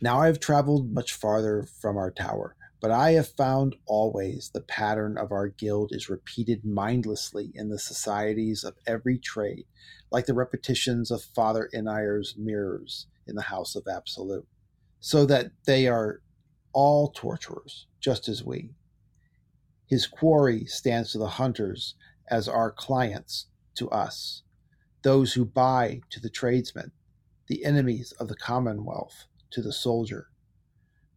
Now I have traveled much farther from our tower, but I have found always the pattern of our guild is repeated mindlessly in the societies of every trade, like the repetitions of Father Inire's mirrors in the House of Absolute, so that they are all torturers, just as we. His quarry stands to the hunters as our clients to us, those who buy to the tradesmen, the enemies of the commonwealth to the soldier,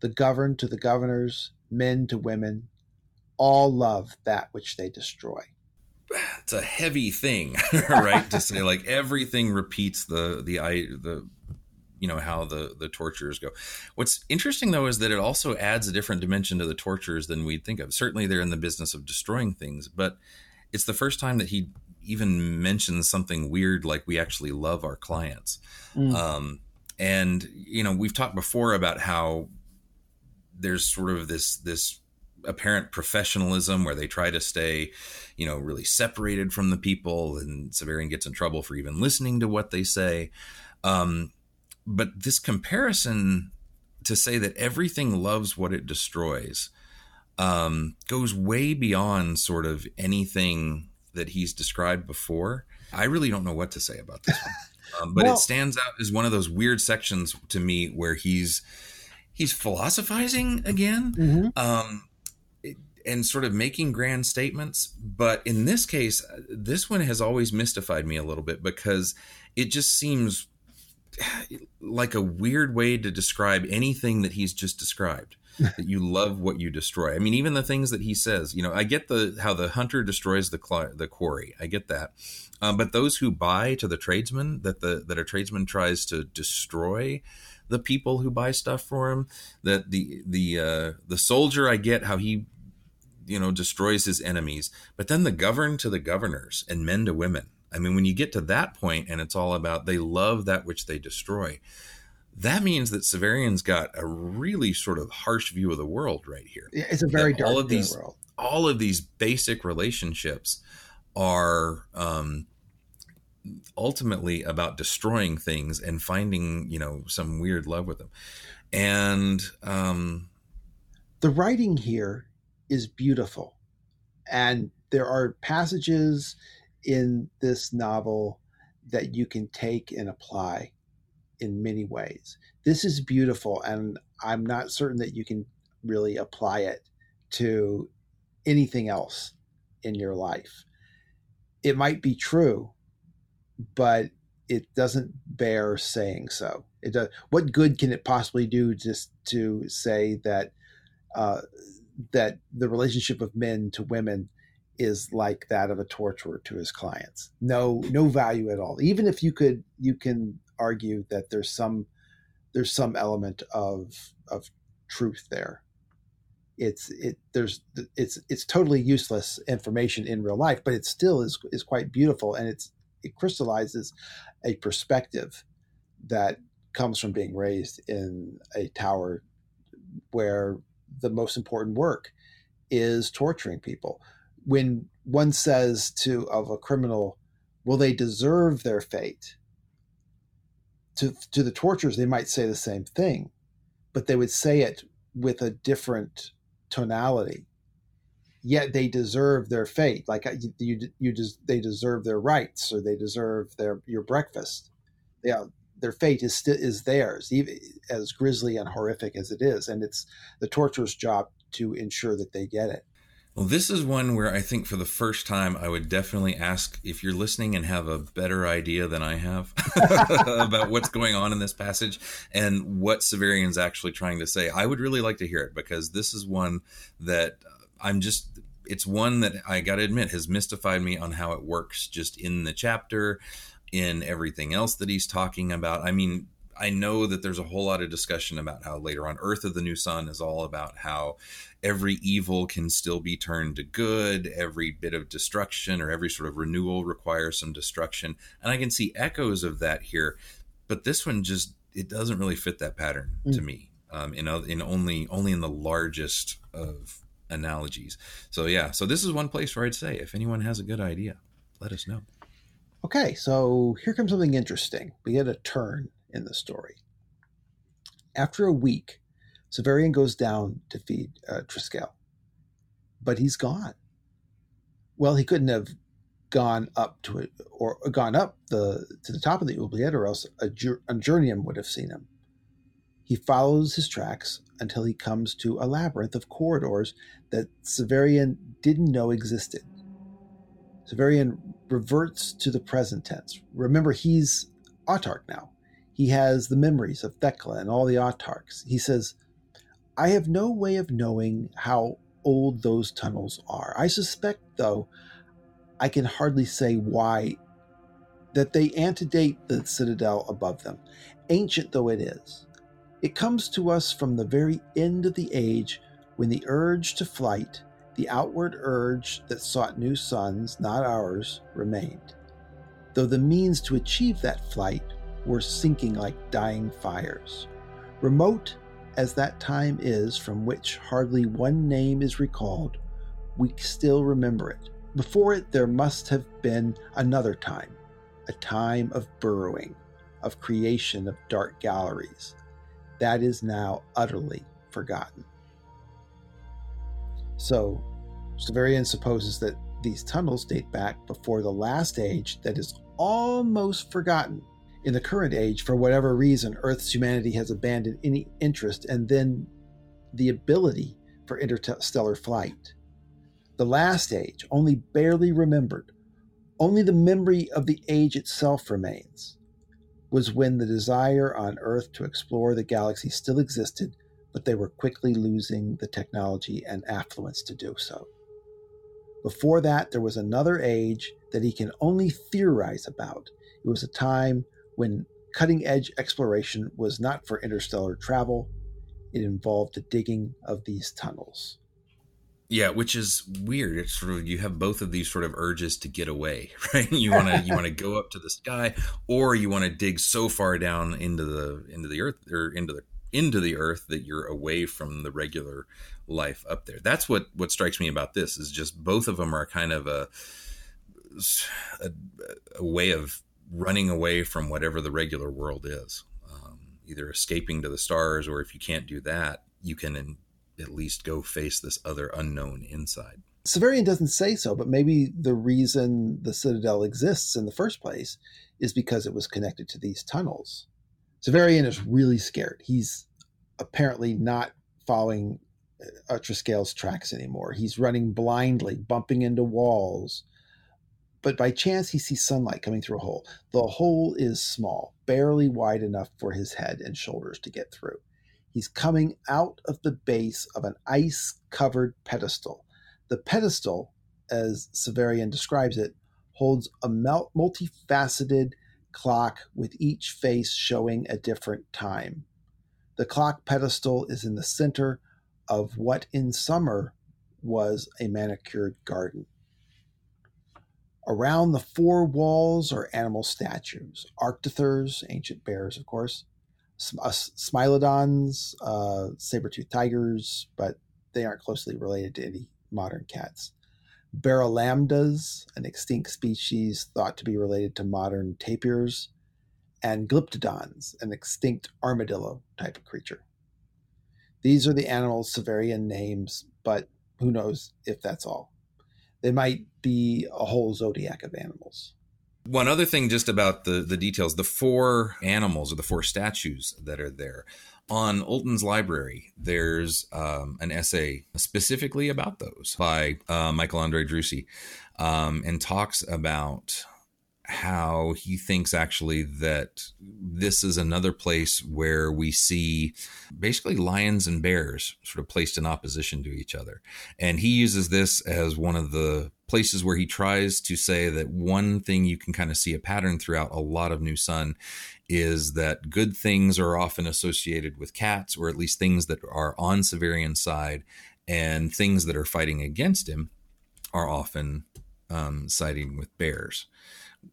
the governed to the governors, men to women, all love that which they destroy.
It's a heavy thing, right? to say like everything repeats the the the you know how the the torturers go. What's interesting though is that it also adds a different dimension to the torturers than we'd think of. Certainly they're in the business of destroying things, but it's the first time that he even mentions something weird like we actually love our clients. Mm. Um, and you know we've talked before about how there's sort of this this apparent professionalism where they try to stay, you know, really separated from the people, and Severian gets in trouble for even listening to what they say. Um, but this comparison to say that everything loves what it destroys um, goes way beyond sort of anything that he's described before. I really don't know what to say about this one. Um, but well, it stands out as one of those weird sections to me where he's he's philosophizing again mm-hmm. um, and sort of making grand statements. But in this case, this one has always mystified me a little bit because it just seems like a weird way to describe anything that he's just described that you love what you destroy. I mean even the things that he says you know i get the how the hunter destroys the cl- the quarry. I get that. Um, but those who buy to the tradesman that the that a tradesman tries to destroy the people who buy stuff for him that the the uh, the soldier i get how he you know destroys his enemies but then the govern to the governors and men to women I mean, when you get to that point and it's all about they love that which they destroy, that means that Severian's got a really sort of harsh view of the world right here.
It's a very dark all of these, world.
All of these basic relationships are um, ultimately about destroying things and finding, you know, some weird love with them. And um,
the writing here is beautiful. And there are passages in this novel that you can take and apply in many ways. This is beautiful, and I'm not certain that you can really apply it to anything else in your life. It might be true, but it doesn't bear saying so. It does. What good can it possibly do just to say that uh, that the relationship of men to women is like that of a torturer to his clients. No, no value at all. Even if you could, you can argue that there's some, there's some element of of truth there. It's it there's it's it's totally useless information in real life, but it still is is quite beautiful, and it's it crystallizes a perspective that comes from being raised in a tower where the most important work is torturing people when one says to of a criminal, will they deserve their fate? To, to the torturers, they might say the same thing, but they would say it with a different tonality. Yet they deserve their fate. Like uh, you, you, you just, they deserve their rights, or they deserve their your breakfast. Yeah, their fate is still is theirs, even as grisly and horrific as it is, and it's the torturer's job to ensure that they get it.
Well, this is one where I think for the first time I would definitely ask if you're listening and have a better idea than I have about what's going on in this passage and what Severian's actually trying to say. I would really like to hear it because this is one that I'm just it's one that I got to admit has mystified me on how it works just in the chapter in everything else that he's talking about. I mean, I know that there's a whole lot of discussion about how later on Urth of the New Sun is all about how every evil can still be turned to good, every bit of destruction or every sort of renewal requires some destruction. And I can see echoes of that here, but this one just it doesn't really fit that pattern mm. to me. um, in in only only in the largest of analogies. So yeah, so this is one place where I'd say if anyone has a good idea, let us know.
Okay, so here comes something interesting. We get a turn in the story. After a week, Severian goes down to feed uh, Triskele, but he's gone. Well, he couldn't have gone up to it or gone up the to the top of the oubliette, or else a, a journeyman would have seen him. He follows his tracks until he comes to a labyrinth of corridors that Severian didn't know existed. Severian reverts to the present tense. Remember, he's autarch now. He has the memories of Thecla and all the autarchs. He says, I have no way of knowing how old those tunnels are. I suspect, though, I can hardly say why, that they antedate the citadel above them, ancient though it is. It comes to us from the very end of the age when the urge to flight, the outward urge that sought new suns, not ours, remained. Though the means to achieve that flight were sinking like dying fires. Remote as that time is from which hardly one name is recalled, we still remember it. Before it, there must have been another time, a time of burrowing, of creation of dark galleries, that is now utterly forgotten. So, Severian supposes that these tunnels date back before the last age that is almost forgotten. In the current age, for whatever reason, Earth's humanity has abandoned any interest and then the ability for interstellar flight. The last age, only barely remembered, only the memory of the age itself remains was when the desire on Earth to explore the galaxy still existed, but they were quickly losing the technology and affluence to do so. Before that, there was another age that he can only theorize about. It was a time when cutting edge exploration was not for interstellar travel, it involved the digging of these tunnels.
Yeah, which is weird. It's sort of you have both of these sort of urges to get away, right? You want to you want to go up to the sky, or you want to dig so far down into the into the earth or into the into the earth that you're away from the regular life up there. That's what what strikes me about this is just both of them are kind of a a, a way of running away from whatever the regular world is, um, either escaping to the stars, or if you can't do that, you can at least go face this other unknown inside.
Severian doesn't say so, but maybe the reason the Citadel exists in the first place is because it was connected to these tunnels. Severian is really scared. He's apparently not following Triskele's tracks anymore. He's running blindly, bumping into walls. But by chance, he sees sunlight coming through a hole. The hole is small, barely wide enough for his head and shoulders to get through. He's coming out of the base of an ice covered pedestal. The pedestal, as Severian describes it, holds a multifaceted clock with each face showing a different time. The clock pedestal is in the center of what in summer was a manicured garden. Around the four walls are animal statues, arctothers, ancient bears, of course, uh, smilodons, uh, saber-toothed tigers, but they aren't closely related to any modern cats. Barylambdas, an extinct species thought to be related to modern tapirs, and Glyptodons, an extinct armadillo type of creature. These are the animals' Severian names, but who knows if that's all. They might be a whole zodiac of animals.
One other thing, just about the the details: the four animals or the four statues that are there on Ultan's library. There's um, an essay specifically about those by uh, Michael Andre-Driussi, um, and talks about how he thinks actually that this is another place where we see basically lions and bears sort of placed in opposition to each other. And he uses this as one of the places where he tries to say that one thing you can kind of see a pattern throughout a lot of New Sun is that good things are often associated with cats, or at least things that are on Severian's side, and things that are fighting against him are often um, siding with bears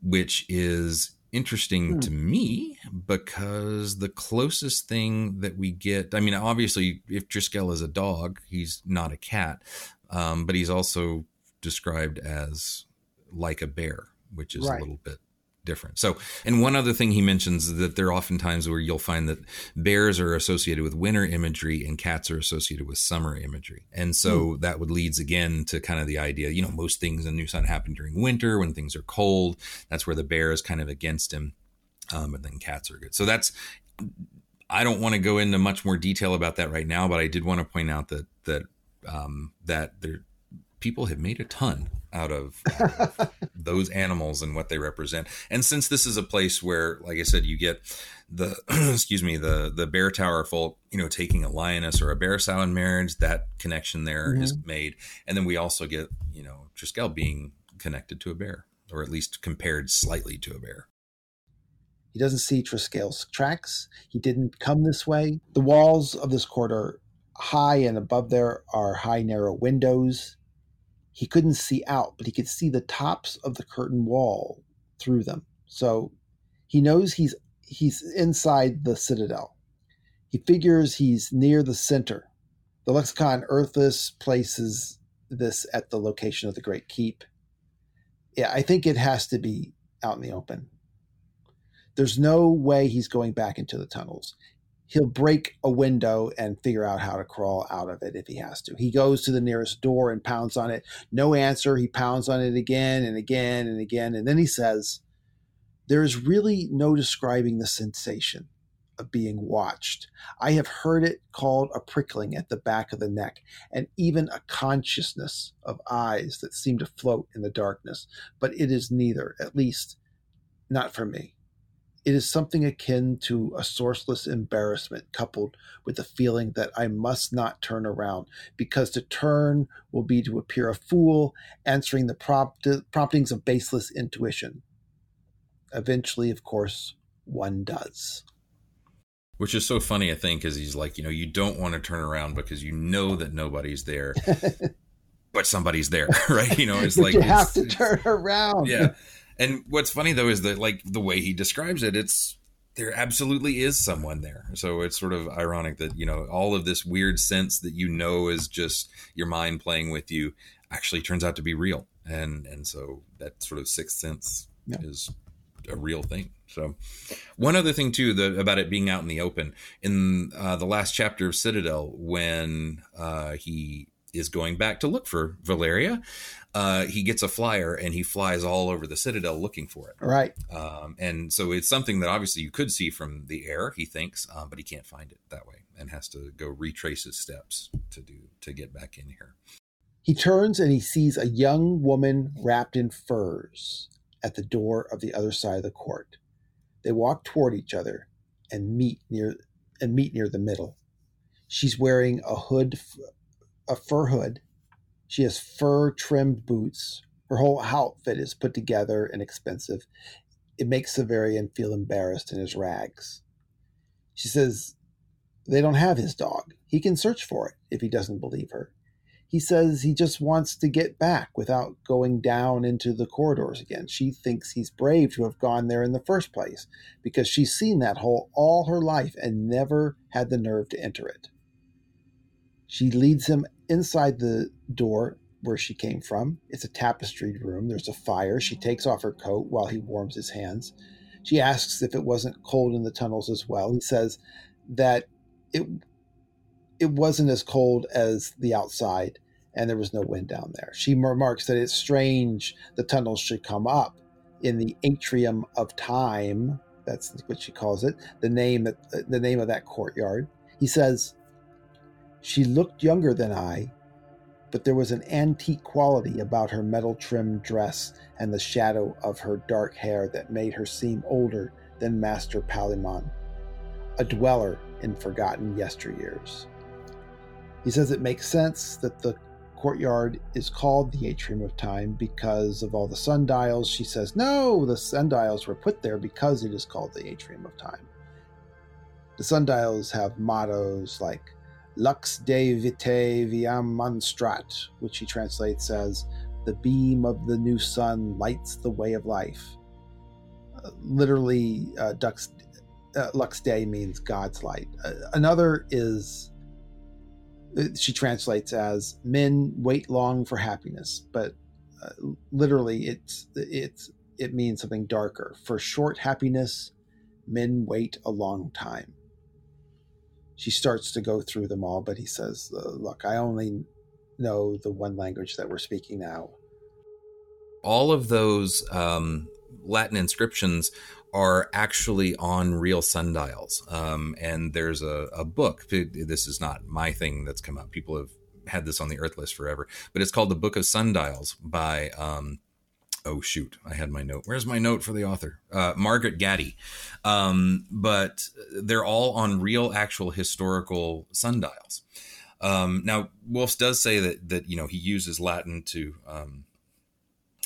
which is interesting hmm. to me, because the closest thing that we get, I mean, obviously, if Triskele is a dog, he's not a cat, um, but he's also described as like a bear, which is right. a little bit different. So, and one other thing he mentions is that there are often times where you'll find that bears are associated with winter imagery and cats are associated with summer imagery. And so mm. that would leads again to kind of the idea, you know, most things in New Sun happen during winter when things are cold. That's where the bear is kind of against him. Um, and then cats are good. So that's, I don't want to go into much more detail about that right now, but I did want to point out that, that, um, that there, people have made a ton out of, out of those animals and what they represent. And since this is a place where, like I said, you get the excuse me the the bear tower folk, you know, taking a lioness or a bear sow in marriage, that connection there mm-hmm. is made. And then we also get you know Triskele being connected to a bear, or at least compared slightly to a bear.
He doesn't see Triskele's tracks. He didn't come this way. The walls of this court are high, and above there are high, narrow windows. He couldn't see out, but he could see the tops of the curtain wall through them. So he knows he's he's inside the citadel. He figures he's near the center. The lexicon Urthus places this at the location of the Great Keep. Yeah, I think it has to be out in the open. There's no way he's going back into the tunnels he'll break a window and figure out how to crawl out of it if he has to. He goes to the nearest door and pounds on it. No answer. He pounds on it again and again and again. And then he says, There is really no describing the sensation of being watched. I have heard it called a prickling at the back of the neck and even a consciousness of eyes that seem to float in the darkness. But it is neither, at least not for me. It is something akin to a sourceless embarrassment coupled with the feeling that I must not turn around because to turn will be to appear a fool answering the prompt- promptings of baseless intuition. Eventually, of course, one does.
Which is so funny, I think, is he's like, you know, you don't want to turn around because you know that nobody's there. but somebody's there, right? You know, it's like
you have to turn around.
Yeah. And what's funny though is that like the way he describes it, it's there absolutely is someone there. So it's sort of ironic that, you know, all of this weird sense that you know is just your mind playing with you actually turns out to be real. And and so that sort of sixth sense yeah. is a real thing. So, one other thing too the, about it being out in the open in uh, the last chapter of Citadel, when uh, he is going back to look for Valeria, uh, he gets a flyer and he flies all over the citadel looking for it.
Right.
Um, and so it's something that obviously you could see from the air, he thinks, um, but he can't find it that way and has to go retrace his steps to do to get back in here.
He turns and he sees a young woman wrapped in furs at the door of the other side of the court. They walk toward each other and meet near and meet near the middle. She's wearing a hood, a fur hood she has fur trimmed boots. Her whole outfit is put together and expensive. It makes Severian feel embarrassed in his rags. She says they don't have his dog. He can search for it if he doesn't believe her. He says he just wants to get back without going down into the corridors again. She thinks he's brave to have gone there in the first place because she's seen that hole all her life and never had the nerve to enter it. She leads him inside the door where she came from. It's a tapestried room. There's a fire. She mm-hmm. takes off her coat while he warms his hands. She asks if it wasn't cold in the tunnels as well. He says that it it wasn't as cold as the outside and there was no wind down there. She remarks that it's strange the tunnels should come up in the atrium of time. That's what she calls it. The name uh, the name of that courtyard. He says she looked younger than I, but there was an antique quality about her metal trimmed dress and the shadow of her dark hair that made her seem older than Master Palaemon, a dweller in forgotten yesteryears. He says it makes sense that the courtyard is called the Atrium of Time because of all the sundials. She says, no, the sundials were put there because it is called the Atrium of Time. The sundials have mottos like Lux Dei Vitae Viam Monstrat, which he translates as the beam of the new sun lights the way of life. Uh, literally, uh, Dux, uh, Lux Dei means God's light. Uh, another is uh, she translates as men wait long for happiness, but uh, literally it's it's it means something darker. For short happiness, men wait a long time. She starts to go through them all, but he says, uh, "Look, I only know the one language that we're speaking now."
All of those um, Latin inscriptions are actually on real sundials. Um, and there's a, a, book. This is not my thing that's come out. People have had this on the Urth list forever, but it's called the Book of Sundials by. Um, oh shoot, I had my note. Where's my note for the author? Uh, Margaret Gatty. Um, but they're all on real, actual historical sundials. Um, now, Wolfs does say that that you know he uses Latin to um,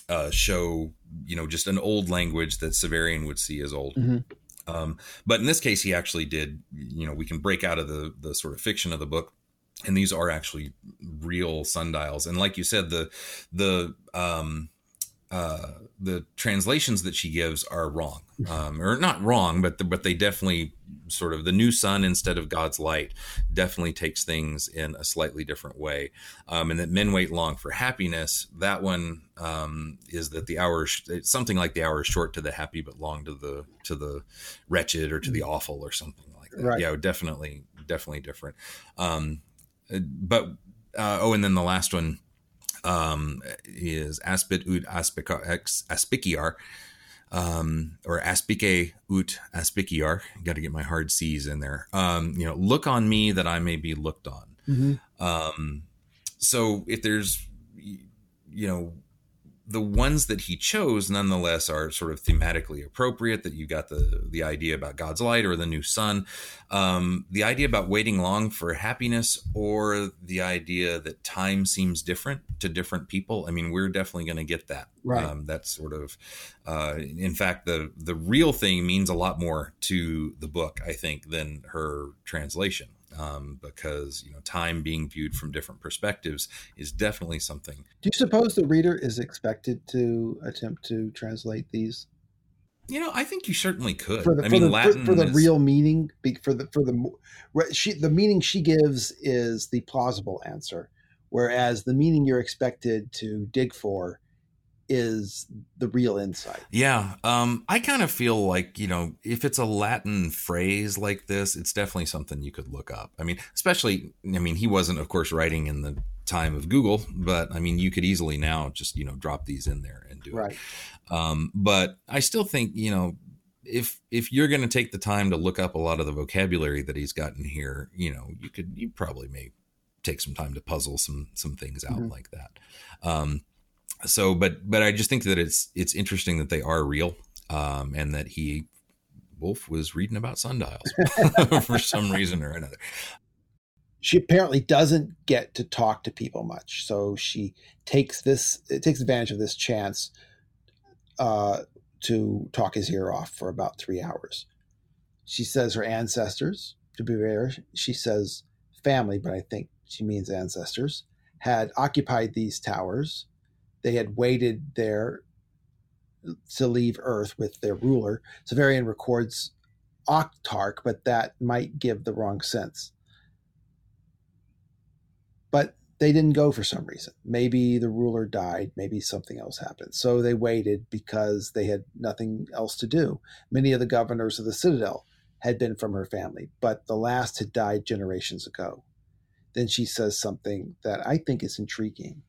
uh, show you know just an old language that Severian would see as old. Mm-hmm. Um, but in this case, he actually did. You know, we can break out of the the sort of fiction of the book, and these are actually real sundials. And like you said, the the um, uh, the translations that she gives are wrong, um, or not wrong, but the, but they definitely sort of the new sun instead of God's light definitely takes things in a slightly different way. Um, and that men wait long for happiness. That one um, is that the hour something like the hour is short to the happy, but long to the to the wretched or to the awful or something like that. Right. Yeah, definitely, definitely different. Um, but uh, oh, and then the last one um, is aspit ut aspiciar, um, or aspice ut aspiciar. Got to get my hard C's in there. Um, you know, look on me that I may be looked on. Mm-hmm. Um, so if there's, you know, the ones that he chose nonetheless are sort of thematically appropriate that you got the the idea about god's light or the new sun. Um, the idea about waiting long for happiness or the idea that time seems different to different people. I mean we're definitely going to get that. Right. Um, that's sort of uh, in fact the the real thing means a lot more to the book i think than her translation um, because you know time being viewed from different perspectives is definitely something.
Do you suppose the reader is expected to attempt to translate these?
You know, I think you certainly could.
For the,
I
mean, the, Latin for, for the is... real meaning, for the for the she the meaning she gives is the plausible answer, whereas the meaning you're expected to dig for is the real insight.
Yeah. Um, I kind of feel like, you know, if it's a Latin phrase like this, it's definitely something you could look up. I mean, especially, I mean, he wasn't, of course, writing in the time of Google, but I mean, you could easily now just, you know, drop these in there and do right. it. Um, but I still think, you know, if if you're going to take the time to look up a lot of the vocabulary that he's gotten here, you know, you could you probably may take some time to puzzle some some things out mm-hmm. like that. Um, so but but i just think that it's it's interesting that they are real um, and that he Wolfe was reading about sundials for some reason or another.
She apparently doesn't get to talk to people much so she takes this it takes advantage of this chance uh, to talk his ear off for about three hours. She says her ancestors to be fair she says family but i think she means ancestors had occupied these towers they had waited there to leave Earth with their ruler. Severian records autarch, but that might give the wrong sense. But they didn't go for some reason. Maybe the ruler died, maybe something else happened. So they waited because they had nothing else to do. Many of the governors of the citadel had been from her family, but the last had died generations ago. Then she says something that I think is intriguing.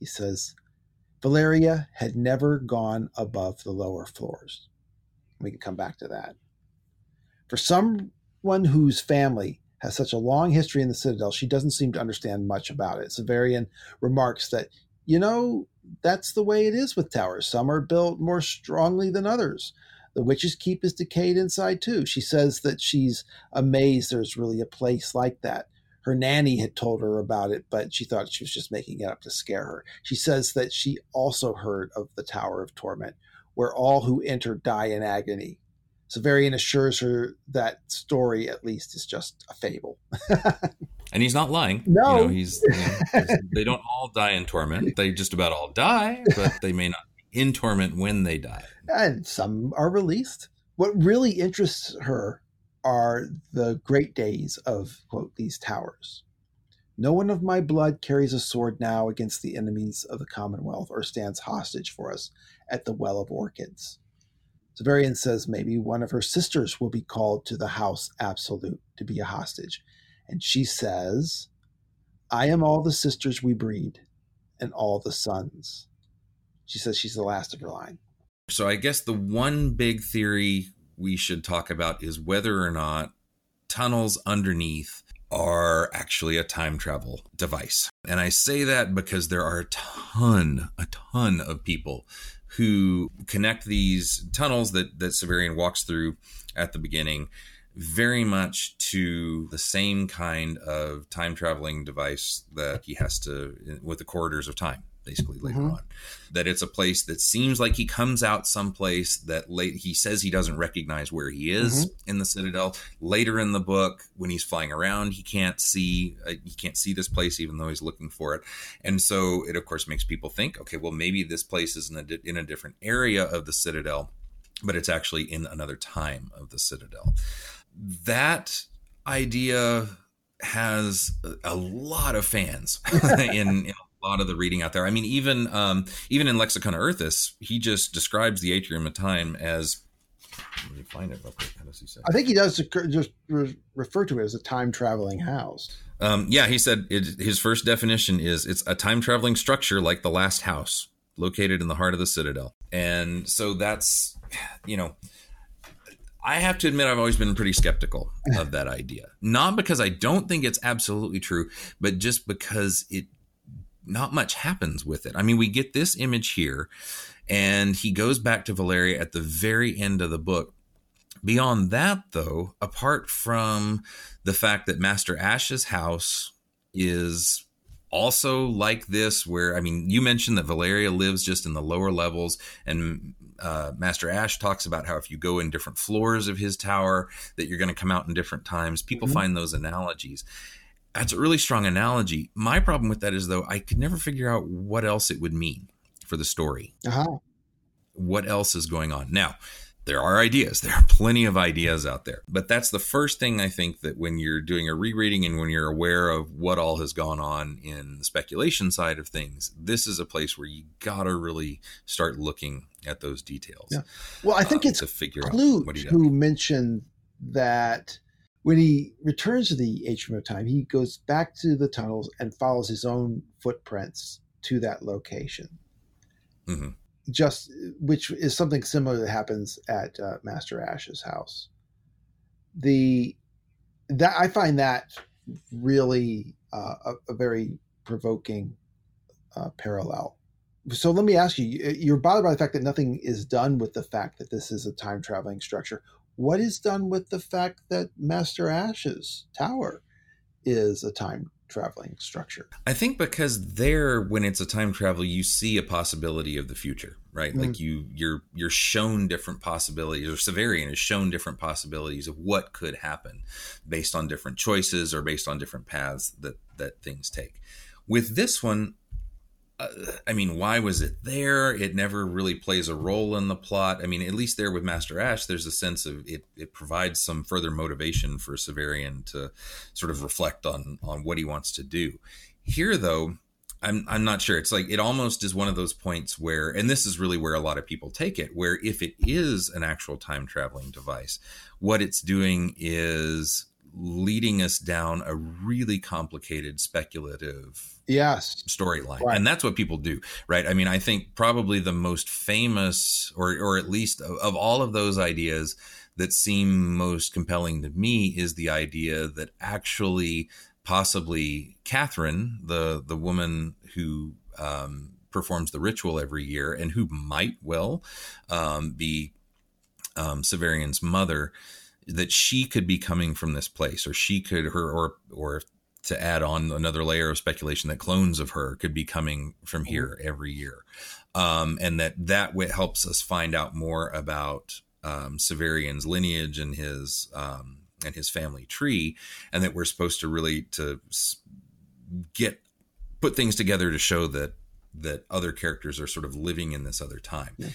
He says, Valeria had never gone above the lower floors. We can come back to that. For someone whose family has such a long history in the Citadel, she doesn't seem to understand much about it. Severian remarks that, you know, that's the way it is with towers. Some are built more strongly than others. The Witch's Keep is decayed inside too. She says that she's amazed there's really a place like that her nanny had told her about it, but she thought she was just making it up to scare her. She says that she also heard of the Tower of Torment, where all who enter die in agony. Severian assures her that story, at least, is just a fable.
and he's not lying.
No,
you know, he's you know, they don't all die in torment. They just about all die, but they may not be in torment when they die.
And some are released. what really interests her are the great days of quote these towers. No one of my blood carries a sword now against the enemies of the Commonwealth or stands hostage for us at the Well of Orchids. Severian says maybe one of her sisters will be called to the House Absolute to be a hostage. And she says, I am all the sisters we breed and all the sons. She says she's the last of her line.
So I guess the one big theory we should talk about is whether or not tunnels underneath are actually a time travel device. And I say that because there are a ton, a ton of people who connect these tunnels that, that Severian walks through at the beginning very much to the same kind of time traveling device that he has to with the corridors of time basically later mm-hmm. on. That it's a place that seems like he comes out someplace that late he says he doesn't recognize where he is mm-hmm. in the Citadel. Later in the book, when he's flying around, he can't see uh, he can't see this place even though he's looking for it, and so it of course makes people think, okay, well maybe this place is in a, in a different area of the Citadel, but it's actually in another time of the Citadel. That idea has a lot of fans in, in a lot of the reading out there. I mean, even um, even in Lexicon Urthus, he just describes the atrium of time as. Let me find it real quick. How does he say?
I think he does just refer to it as a time traveling house.
Um, yeah, he said it, his first definition is it's a time traveling structure like the last house located in the heart of the citadel. And so that's, you know, I have to admit, I've always been pretty skeptical of that idea. Not because I don't think it's absolutely true, but just because it not much happens with it. I mean, we get this image here, and he goes back to Valeria at the very end of the book. Beyond that, though, apart from the fact that Master Ash's house is also like this, where I mean, you mentioned that Valeria lives just in the lower levels, and uh, Master Ash talks about how if you go in different floors of his tower, that you're going to come out in different times. People mm-hmm. find those analogies, that's a really strong analogy. My problem with that is though I could never figure out what else it would mean for the story. Uh-huh. What else is going on now? There are ideas. There are plenty of ideas out there. But that's the first thing I think that when you're doing a rereading and when you're aware of what all has gone on in the speculation side of things, this is a place where you got to really start looking at those details.
Yeah. Well, I think um, it's to figure Clute out what he who mentioned that when he returns to the atrium of time, he goes back to the tunnels and follows his own footprints to that location. Mm-hmm. Just which is something similar that happens at uh, Master Ash's house. The that I find that really uh, a, a, very provoking uh, parallel. So let me ask you: You're bothered by the fact that nothing is done with the fact that this is a time traveling structure what is done with the fact that Master Ash's tower is a time traveling structure?
I think because there, when it's a time travel, you see a possibility of the future, right? Mm. Like you, you're you're shown different possibilities, or Severian is shown different possibilities of what could happen based on different choices or based on different paths that that things take. With this one, I mean, why was it there? It never really plays a role in the plot. I mean, at least there with Master Ash, there's a sense of it. It provides some further motivation for Severian to sort of reflect on on what he wants to do. Here, though, I'm I'm not sure. It's like it almost is one of those points where, and this is really where a lot of people take it, where if it is an actual time traveling device, what it's doing is leading us down a really complicated speculative
yes
storyline right. and that's what people do right i mean i think probably the most famous or or at least of, of, all of those ideas that seem most compelling to me is the idea that actually possibly catherine the the woman who um, performs the ritual every year and who might well um, be um, severian's mother that she could be coming from this place or she could her or or to add on another layer of speculation that clones of her could be coming from here every year um, and that that helps us find out more about um, Severian's lineage and his um, and his family tree, and that we're supposed to really to get put things together to show that that other characters are sort of living in this other time. Yeah.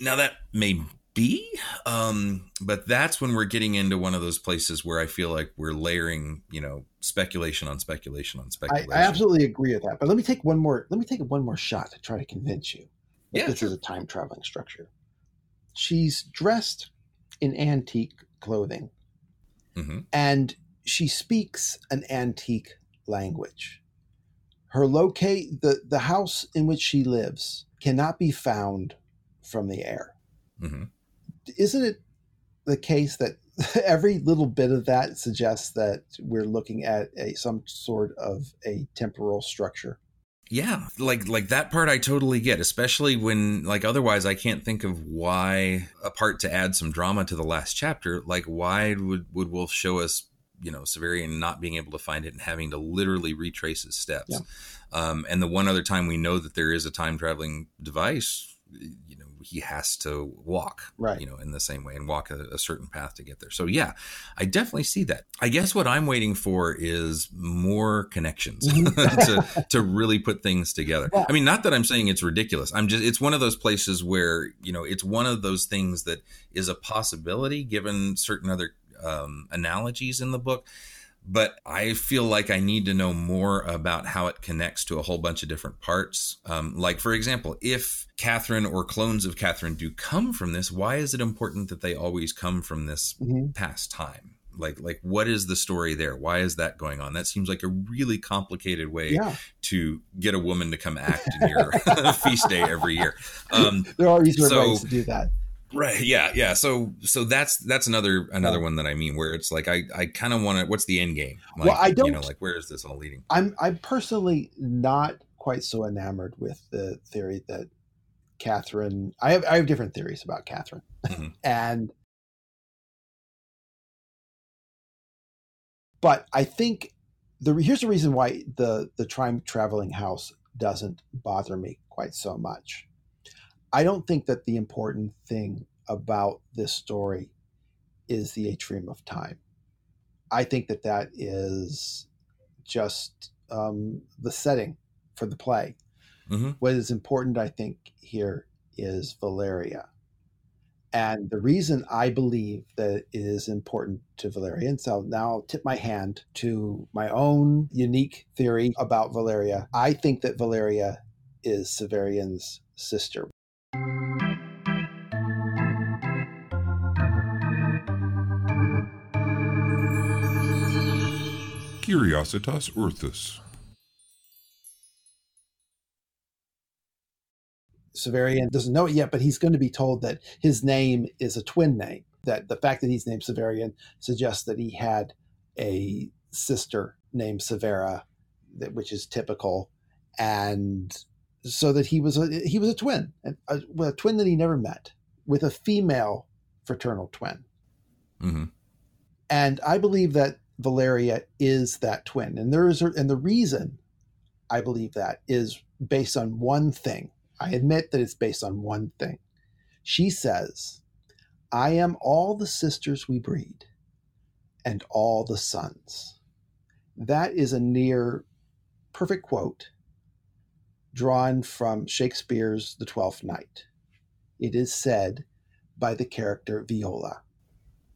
Now that may be. Um, but that's when we're getting into one of those places where I feel like we're layering, you know, speculation on speculation on speculation.
I, I absolutely agree with that. But let me take one more. Let me take one more shot to try to convince you that
Yeah,
this
sure.
is a time traveling structure. She's dressed in antique clothing,
hmm
and she speaks an antique language. Her locate the the house in which she lives cannot be found from the air.
hmm
isn't it the case that every little bit of that suggests that we're looking at a some sort of a temporal structure?
Yeah, like like that part I totally get, especially when like otherwise I can't think of why apart to add some drama to the last chapter, like why would would Wolfe show us, you know, Severian not being able to find it and having to literally retrace his steps.
Yeah.
Um, and the one other time we know that there is a time traveling device, you know, he has to walk,
Right.
you know, in the same way and walk a, a certain path to get there. So yeah, I definitely see that. I guess what I'm waiting for is more connections to to really put things together.
Yeah.
I mean, not that I'm saying it's ridiculous. I'm just it's one of those places where you know it's one of those things that is a possibility given certain other um, analogies in the book. But I feel like I need to know more about how it connects to a whole bunch of different parts. Um, like, for example, if Catherine or clones of Catherine do come from this, why is it important that they always come from this
Mhm.
past time? Like, like what is the story there? Why is that going on? That seems like a really complicated way
Yeah,
to get a woman to come act in your feast day every year. Um,
there are easier
So-
ways to do that.
Right. Yeah. Yeah. So, so that's, that's another, another one that I mean, where it's like, I, I kind of want to, what's the end game? Like,
Well, I don't- You
know, like, where is this all leading?
I'm I'm personally not quite so enamored with the theory that Catherine. I have I have different theories about Catherine,
Mhm.
and but I think the here's the reason why the the time traveling house doesn't bother me quite so much. I don't think that the important thing about this story is the atrium of time. I think that that is just um, the setting for the play.
hmm
What is important, I think, here is Valeria. And the reason I believe that it is important to Valeria, and so now I'll tip my hand to my own unique theory about Valeria. I think that Valeria is Severian's sister.
Curiositas Urthus.
Severian doesn't know it yet, but he's going to be told that his name is a twin name. That the fact that he's named Severian suggests that he had a sister named Severa, which is typical, and so that he was a he was a twin, a, a, a twin that he never met, with a female fraternal twin.
hmm
And I believe that Valeria is that twin. And there is and the reason I believe that is based on one thing. I admit that it's based on one thing. She says, I am all the sisters we breed and all the sons. That is a near perfect quote drawn from Shakespeare's The Twelfth Night. It is said by the character Viola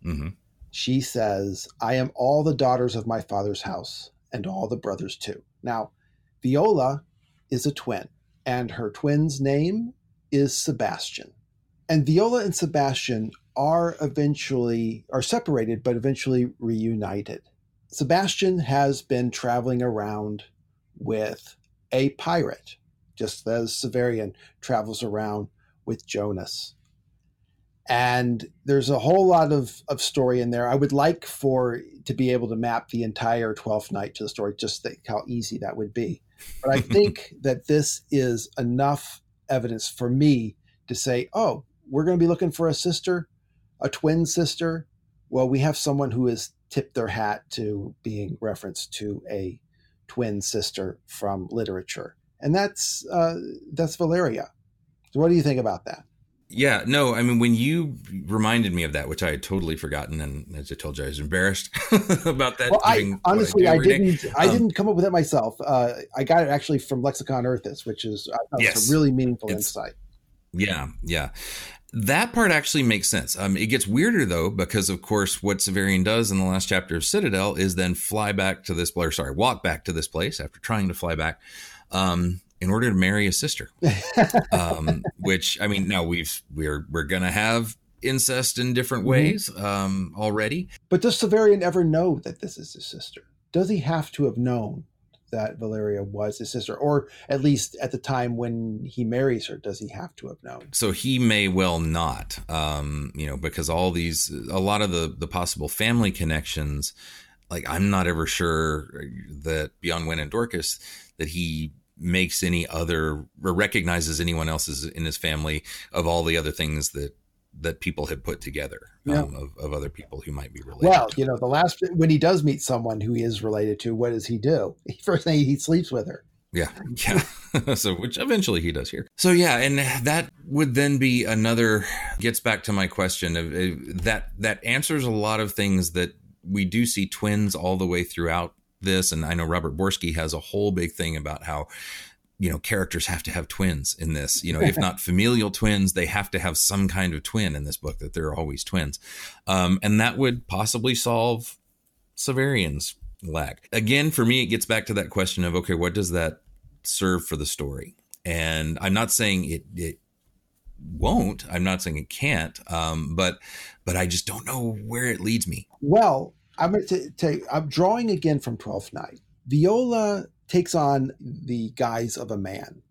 hmm
she says, I am all the daughters of my father's house and all the brothers too. Now, Viola is a twin, and her twin's name is Sebastian. And Viola and Sebastian are eventually are separated, but eventually reunited. Sebastian has been traveling around with a pirate, just as Severian travels around with Jonas and there's a whole lot of, of story in there. I would like for to be able to map the entire 12th night to the story, just think how easy that would be. But I think that this is enough evidence for me to say, oh, we're going to be looking for a sister, a twin sister. Well, we have someone who has tipped their hat to being referenced to a twin sister from literature, and that's uh, that's Valeria. So, what do you think about that?
Yeah, no, I mean, when you reminded me of that, which I had totally forgotten, and as I told you, I was embarrassed about that.
Well, I honestly,
do
I didn't. I
Um,
didn't come up with it myself. Uh, I got it actually from Lexicon Urthus, which is I
Yes.
a really meaningful insight.
Yeah, yeah. That part actually makes sense. Um, it gets weirder though, because of course, what Severian does in the last chapter of Citadel is then fly back to this, or sorry, walk back to this place after trying to fly back, um, in order to marry a sister. um, which I mean, now we've we're we're gonna have incest in different mm-hmm. ways um, already.
But does Severian ever know that this is his sister? Does he have to have known? that Valeria was his sister, or at least at the time when he marries her, does he have to have known?
So he may well not, um, you know, because all these, a lot of the the possible family connections, like I'm not ever sure that beyond Ouen and Dorcas that he makes any other or recognizes anyone else's in his family of all the other things that that people have put together yeah. um, of, of other people who might be related.
Well, you know, the last when he does meet someone who he is related to, what does he do? First thing he sleeps with her.
Yeah, yeah. so which eventually he does here. So yeah, and that would then be another gets back to my question of uh, that that answers a lot of things that we do see twins all the way throughout this and I know Robert Borski has a whole big thing about how you know characters have to have twins in this. You know if not familial twins they have to have some kind of twin in this book that they're always twins. Um, and that would possibly solve severian's lack again for me it gets back to that question of okay what does that serve for the story? And i'm not saying it, it won't. I'm not saying it can't. Um, but but i just don't know where it leads me.
Well i'm going to take i'm drawing again from 12th night viola takes on the guise of a man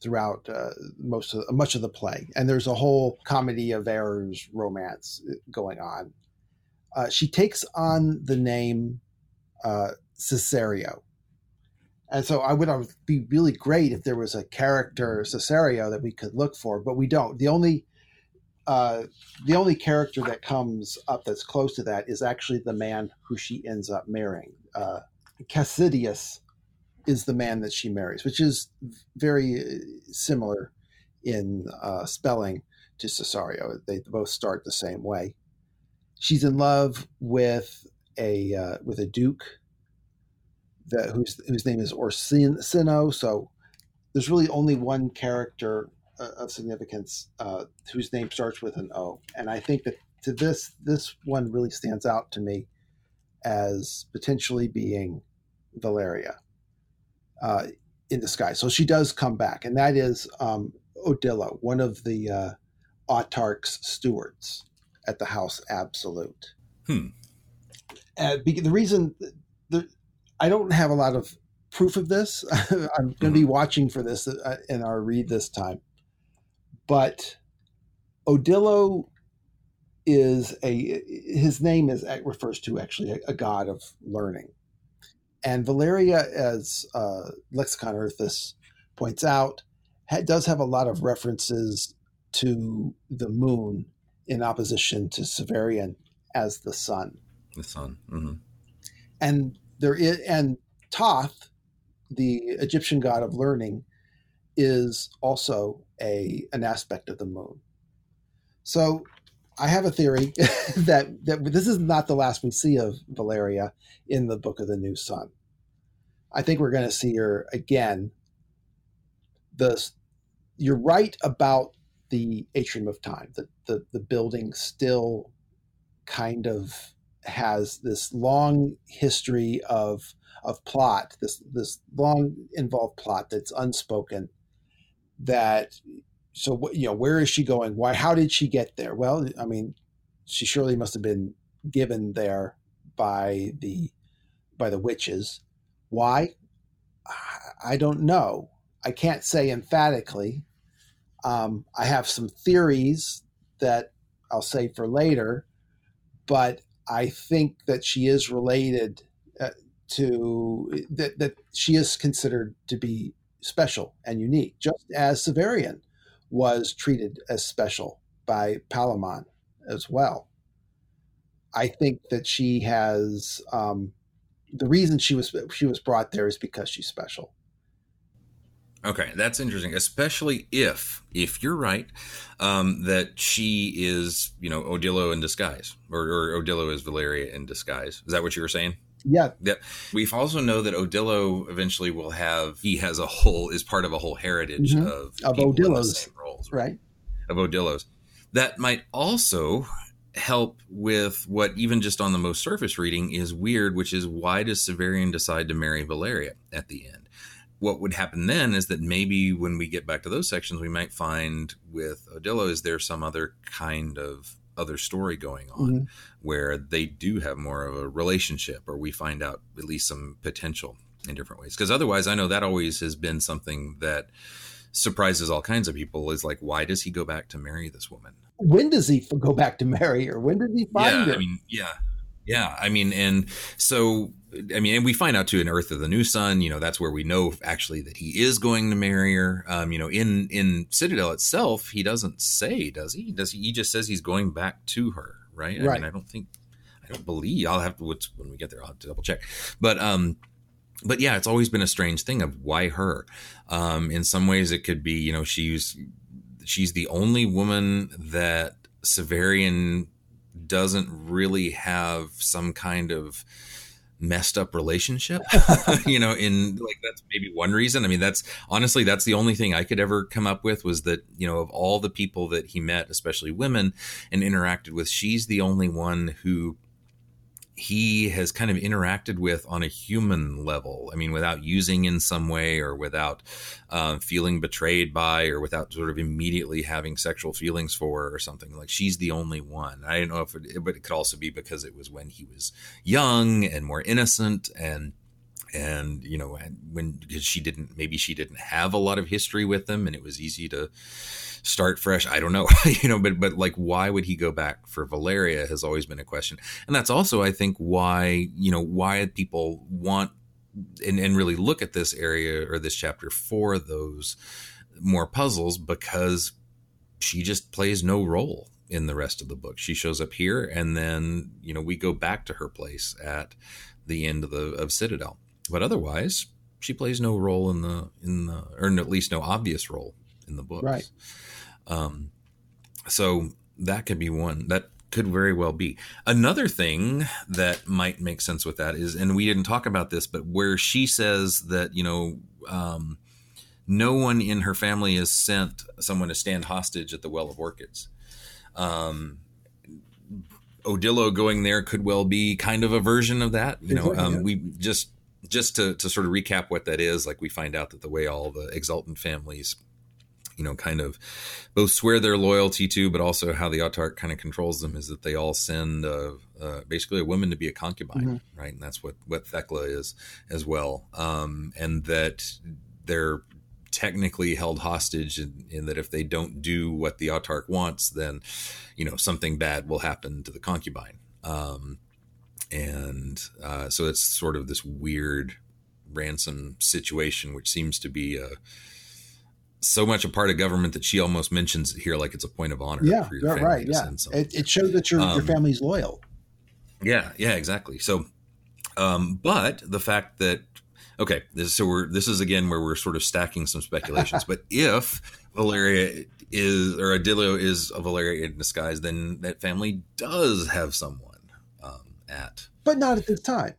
throughout uh, most of much of the play, and there's a whole comedy of errors romance uh, going on. Uh, she takes on the name uh, Cesario, and so I would be really great if there was a character Cesario that we could look for, but we don't. The only uh, the only character that comes up that's close to that is actually the man who she ends up marrying, uh, Cassidius is the man that she marries, which is very similar in uh, spelling to Cesario. They both start the same way. She's in love with a uh, with a duke that whose whose name is Orsino. So there's really only one character of significance uh, whose name starts with an O, and I think that to this this one really stands out to me as potentially being Valeria uh, in the sky. So she does come back, and that is um, Odilo, one of the uh, autarch's stewards at the House Absolute.
Hmm.
Uh, the reason the, I don't have a lot of proof of this, I'm going to be mm-hmm. watching for this uh, in our read this time, but Odilo is a his name is refers to actually a, a god of learning and Valeria, as uh, Lexicon Urthus points out, ha- does have a lot of references to the moon in opposition to Severian as the sun.
The sun. Mm-hmm.
And there is, and Thoth, the Egyptian god of learning, is also a an aspect of the moon. So I have a theory that that this is not the last we see of Valeria in the Book of the New Sun. I think we're going to see her again. The you're right about the atrium of time. The, the the building still kind of has this long history of of plot. This this long involved plot that's unspoken. That so you know where is she going? Why how did she get there? Well i mean she surely must have been given there by the by the witches. Why? I don't know. I can't say emphatically. Um, i have some theories that i'll say for later but i think that she is related uh, to that, that she is considered to be special and unique just as severian was treated as special by Palaemon as well. I think that she has um, the reason she was she was brought there is because she's special.
Okay, that's interesting, especially if if you're right um, that she is you know Odilo in disguise, or, or Odilo is Valeria in disguise. Is that what you were saying?
Yeah.
Yeah. We also know that Odilo eventually will have he has a whole is part of a whole heritage mm-hmm. of
of Odilos roles,
right? Of Odilos. that might also help with what even just on the most surface reading is weird, which is why does Severian decide to marry Valeria at the end? What would happen then is that maybe when we get back to those sections, we might find with Odilo, is there some other kind of other story going on mm-hmm. where they do have more of a relationship or we find out at least some potential in different ways because otherwise i know that always has been something that surprises all kinds of people is like why does he go back to marry this woman
when does he go back to marry her? When did he find
yeah,
her?
I mean, yeah, yeah. I mean, and so I mean, and we find out too in Urth of the New Sun, you know, that's where we know actually that he is going to marry her. Um, you know, in in Citadel itself, he doesn't say, does he? Does he? He just says he's going back to her, right? I right. mean, I don't think, I don't believe. I'll have to when we get there. I'll have to double check. But um, but yeah, it's always been a strange thing of why her. Um, in some ways, it could be you know she's she's the only woman that Severian doesn't really have some kind of messed up relationship you know in like that's maybe one reason. I mean that's honestly that's the only thing i could ever come up with was that you know of all the people that he met especially women and interacted with she's the only one who he has kind of interacted with on a human level. I mean, without using in some way or without uh, feeling betrayed by or without sort of immediately having sexual feelings for or something. Like she's the only one. I don't know if it, but it could also be because it was when he was young and more innocent and and you know when because she didn't maybe she didn't have a lot of history with them and it was easy to start fresh. I don't know, you know, but but like why would he go back for Valeria has always been a question, and that's also I think why you know why people want and, and really look at this area or this chapter for those more puzzles because she just plays no role in the rest of the book. She shows up here, and then you know we go back to her place at the end of the of Citadel, but otherwise she plays no role in the in the or at least no obvious role in the books.
Right.
Um, so that could be one that could very well be another thing that might make sense with that is and we didn't talk about this but where she says that you know um, no one in her family has sent someone to stand hostage at the well of orchids um, odilo going there could well be kind of a version of that you know um, we just just to, to sort of recap what that is like we find out that the way all the exultant families you know, kind of both swear their loyalty to, but also how the Autarch kind of controls them is that they all send uh, uh, basically a woman to be a concubine, mm-hmm. right? And that's what what Thekla is as well, um, and that they're technically held hostage in, in, that if they don't do what the autarch wants then you know something bad will happen to the concubine um, and uh, so it's sort of this weird ransom situation which seems to be a so much a part of government that she almost mentions it here like it's a point of honor.
Yeah, right. Yeah, it, it, shows that your um, your family's loyal.
Yeah, yeah, exactly. So, um, but the fact that okay, this, so we're this is again where we're sort of stacking some speculations. but if Valeria is or Odilo is a Valeria in disguise, then that family does have someone um, at,
but not at this time.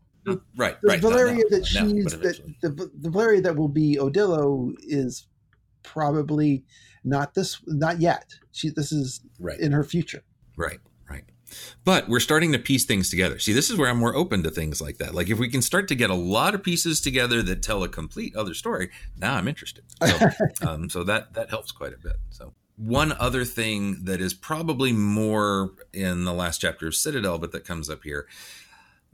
right,
the
right.
Valeria that she's that the, the Valeria that will be Odilo is probably not this not yet. She this is
right.
in her future.
Right right. But we're starting to piece things together. See this is where i'm more open to things like that. Like if we can start to get a lot of pieces together that tell a complete other story now i'm interested. So, um, so that that helps quite a bit. So one other thing that is probably more in the last chapter of citadel but that comes up here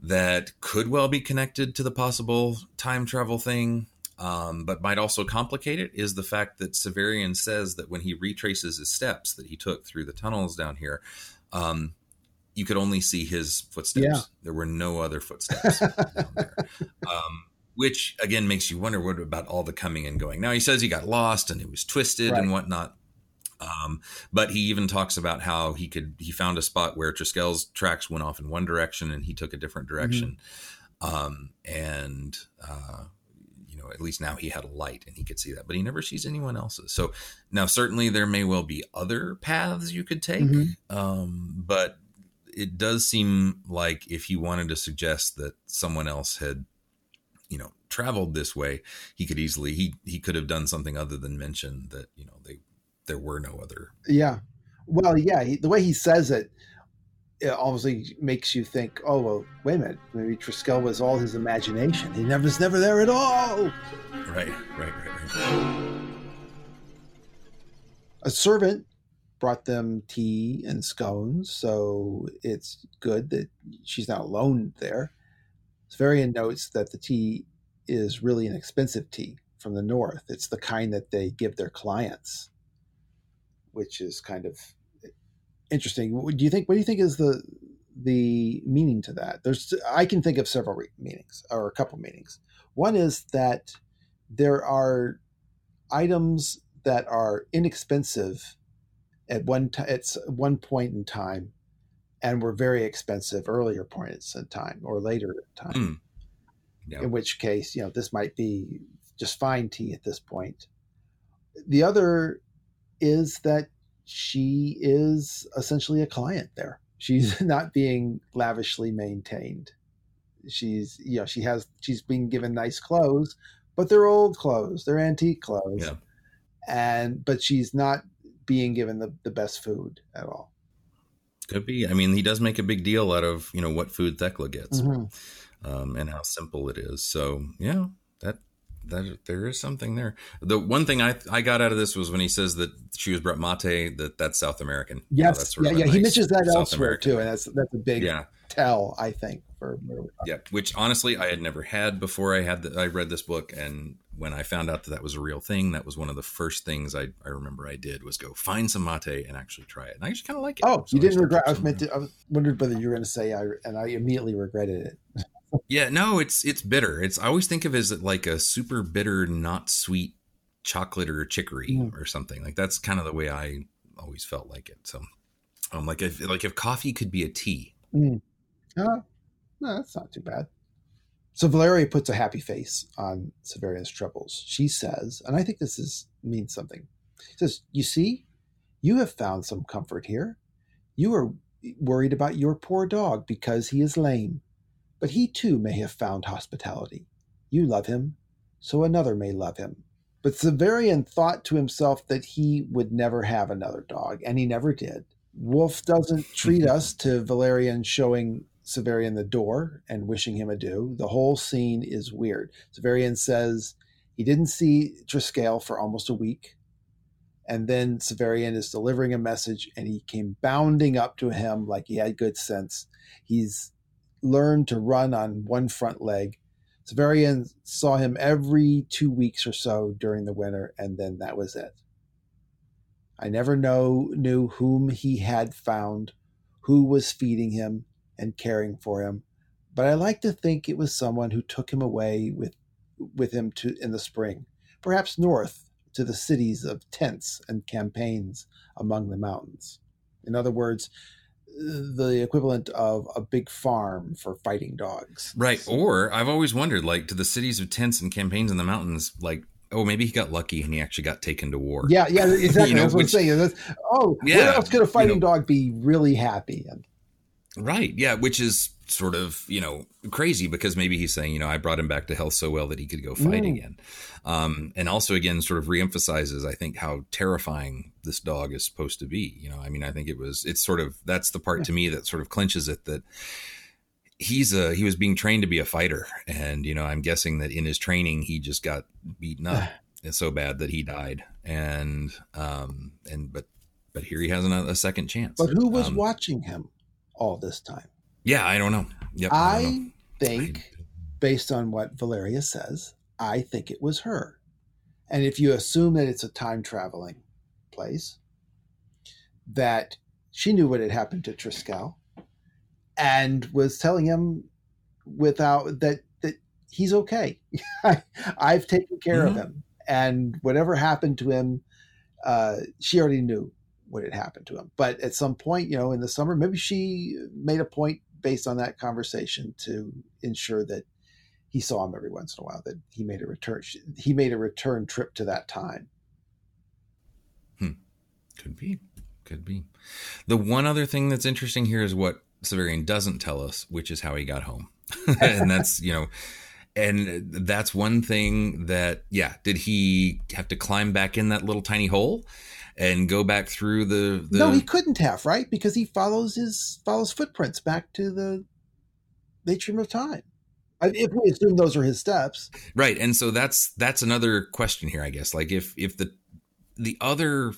that could well be connected to the possible time travel thing um, but might also complicate it is the fact that Severian says that when he retraces his steps that he took through the tunnels down here, um, you could only see his footsteps. Yeah. There were no other footsteps down there. Um, which again makes you wonder what about all the coming and going. Now he says he got lost and it was twisted right. and whatnot. Um, but he even talks about how he could he found a spot where Triskele's tracks went off in one direction and he took a different direction. Mm-hmm. Um, and uh, know, at least now he had a light and he could see that, but he never sees anyone else's. So now certainly there may well be other paths you could take, mm-hmm. um, but it does seem like if he wanted to suggest that someone else had, you know, traveled this way, he could easily he he could have done something other than mention that you know they there were no other.
Yeah. Well, yeah, he, the way he says it, it almost makes you think, oh well, wait a minute, maybe Triskele was all his imagination. He never was never there at all.
Right, right, right, right.
A servant brought them tea and scones, so it's good that she's not alone there. Severian notes that the tea is really an expensive tea from the north. It's the kind that they give their clients, which is kind of interesting. Do you think? What do you think is the the meaning to that? There's I can think of several meanings or a couple meanings. One is that there are items that are inexpensive at one t- at one point in time and were very expensive earlier points in time or later in time. Mm. Yeah. In which case, you know, this might be just fine tea at this point. The other is that she is essentially a client there. She's not being lavishly maintained. She's, you know, she has, she's being given nice clothes, but they're old clothes, they're antique clothes. Yeah. And, but she's not being given the, the best food at all.
Could be. I mean, he does make a big deal out of, you know, what food Thekla gets mm-hmm. um, and how simple it is. So, yeah, that that there is something there. The one thing I I got out of this was when he says that she was brought mate that that's South American.
Yes, yeah, yeah. Nice he mentions that South elsewhere American. too, and that's that's a big yeah. tell I think for
yeah. Which honestly I had never had before I had the, I read this book, and when I found out that that was a real thing, that was one of the first things I I remember I did was go find some mate and actually try it, and I just kind of like it.
Oh, so you didn't regret? I was meant to. I was wondered whether you were going to say I, and I immediately regretted it.
yeah, no, it's it's bitter. It's I always think of it as like a super bitter, not sweet chocolate or chicory mm. or something. Like that's kind of the way I always felt like it. So, um, like if like if coffee could be a tea.
Mm. Uh, no, that's not too bad. So Valeria puts a happy face on Severian's troubles. She says, and I think this is means something. She says, "You see, you have found some comfort here. You are worried about your poor dog because he is lame but he too may have found hospitality. You love him, so another may love him. But Severian thought to himself that he would never have another dog, and he never did. Wolfe doesn't treat us to Valerian showing Severian the door and wishing him adieu. The whole scene is weird. Severian says he didn't see Triskele for almost a week. And then Severian is delivering a message and he came bounding up to him like he had good sense. He's learned to run on one front leg. Severian saw him every two weeks or so during the winter, and then that was it. I never know knew whom he had found, who was feeding him and caring for him, but I like to think it was someone who took him away with with him to in the spring, perhaps north to the cities of tents and campaigns among the mountains. In other words, the equivalent of a big farm for fighting dogs.
Right. Or I've always wondered, like, to the cities of tents and campaigns in the mountains, like, oh, maybe he got lucky and he actually got taken to war.
Yeah, yeah, exactly. you know, That's what I'm saying. That's, oh, yeah, where else could a fighting you know, dog be really happy? And,
right. Yeah, which is sort of you know crazy because maybe he's saying you know I brought him back to health so well that he could go fight mm. again, um, and also again sort of reemphasizes I think how terrifying this dog is supposed to be. You know, I mean I think it was it's sort of that's the part to me that sort of clinches it that he's a he was being trained to be a fighter, and you know I'm guessing that in his training he just got beaten up so bad that he died, and um and but but here he has a, a second chance.
But who was um, watching him all this time?
Yeah, I don't know. Yep,
I, I know. think, based on what Valeria says, I think it was her. And if you assume that it's a time traveling place, that she knew what had happened to Triskele and was telling him without that that he's okay. I, have taken care mm-hmm. of him, and whatever happened to him, uh, she already knew what had happened to him. But at some point, you know, in the summer, maybe she made a point based on that conversation to ensure that he saw him every once in a while that he made a return he made a return trip to that time.
Hmm. could be. Could be. The one other thing that's interesting here is what severian doesn't tell us which is how he got home. And that's you know and that's one thing that yeah did he have to climb back in that little tiny hole and go back through the, the
No, he couldn't have, right? Because he follows his follows footprints back to the atrium of time. I- If we assume those are his steps,
right and so that's that's another question here i guess like if if the the other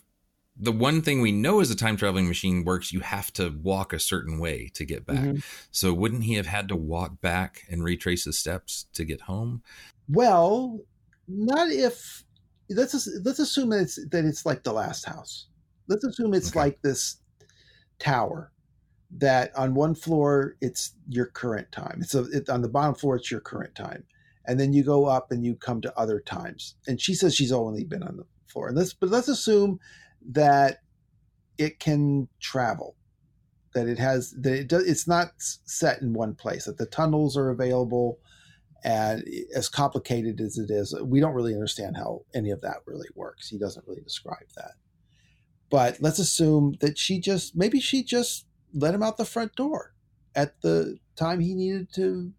the one thing we know is a time traveling machine works you have to walk a certain way to get back
Mhm.
so wouldn't he have had to walk back and retrace his steps to get home
well, not if let's let's assume that it's that it's like the last house. Let's assume it's
Okay.
like this tower that on one floor it's your current time. It's a, it, on the bottom floor it's your current time, and then you go up and you come to other times. And she says she's only been on the floor. And let's but let's assume that it can travel, that it has that it does. It's not set in one place. That the tunnels are available. And as complicated as it is, we don't really understand how any of that really works. He doesn't really describe that. But let's assume that she just maybe she just let him out the front door at the time he needed to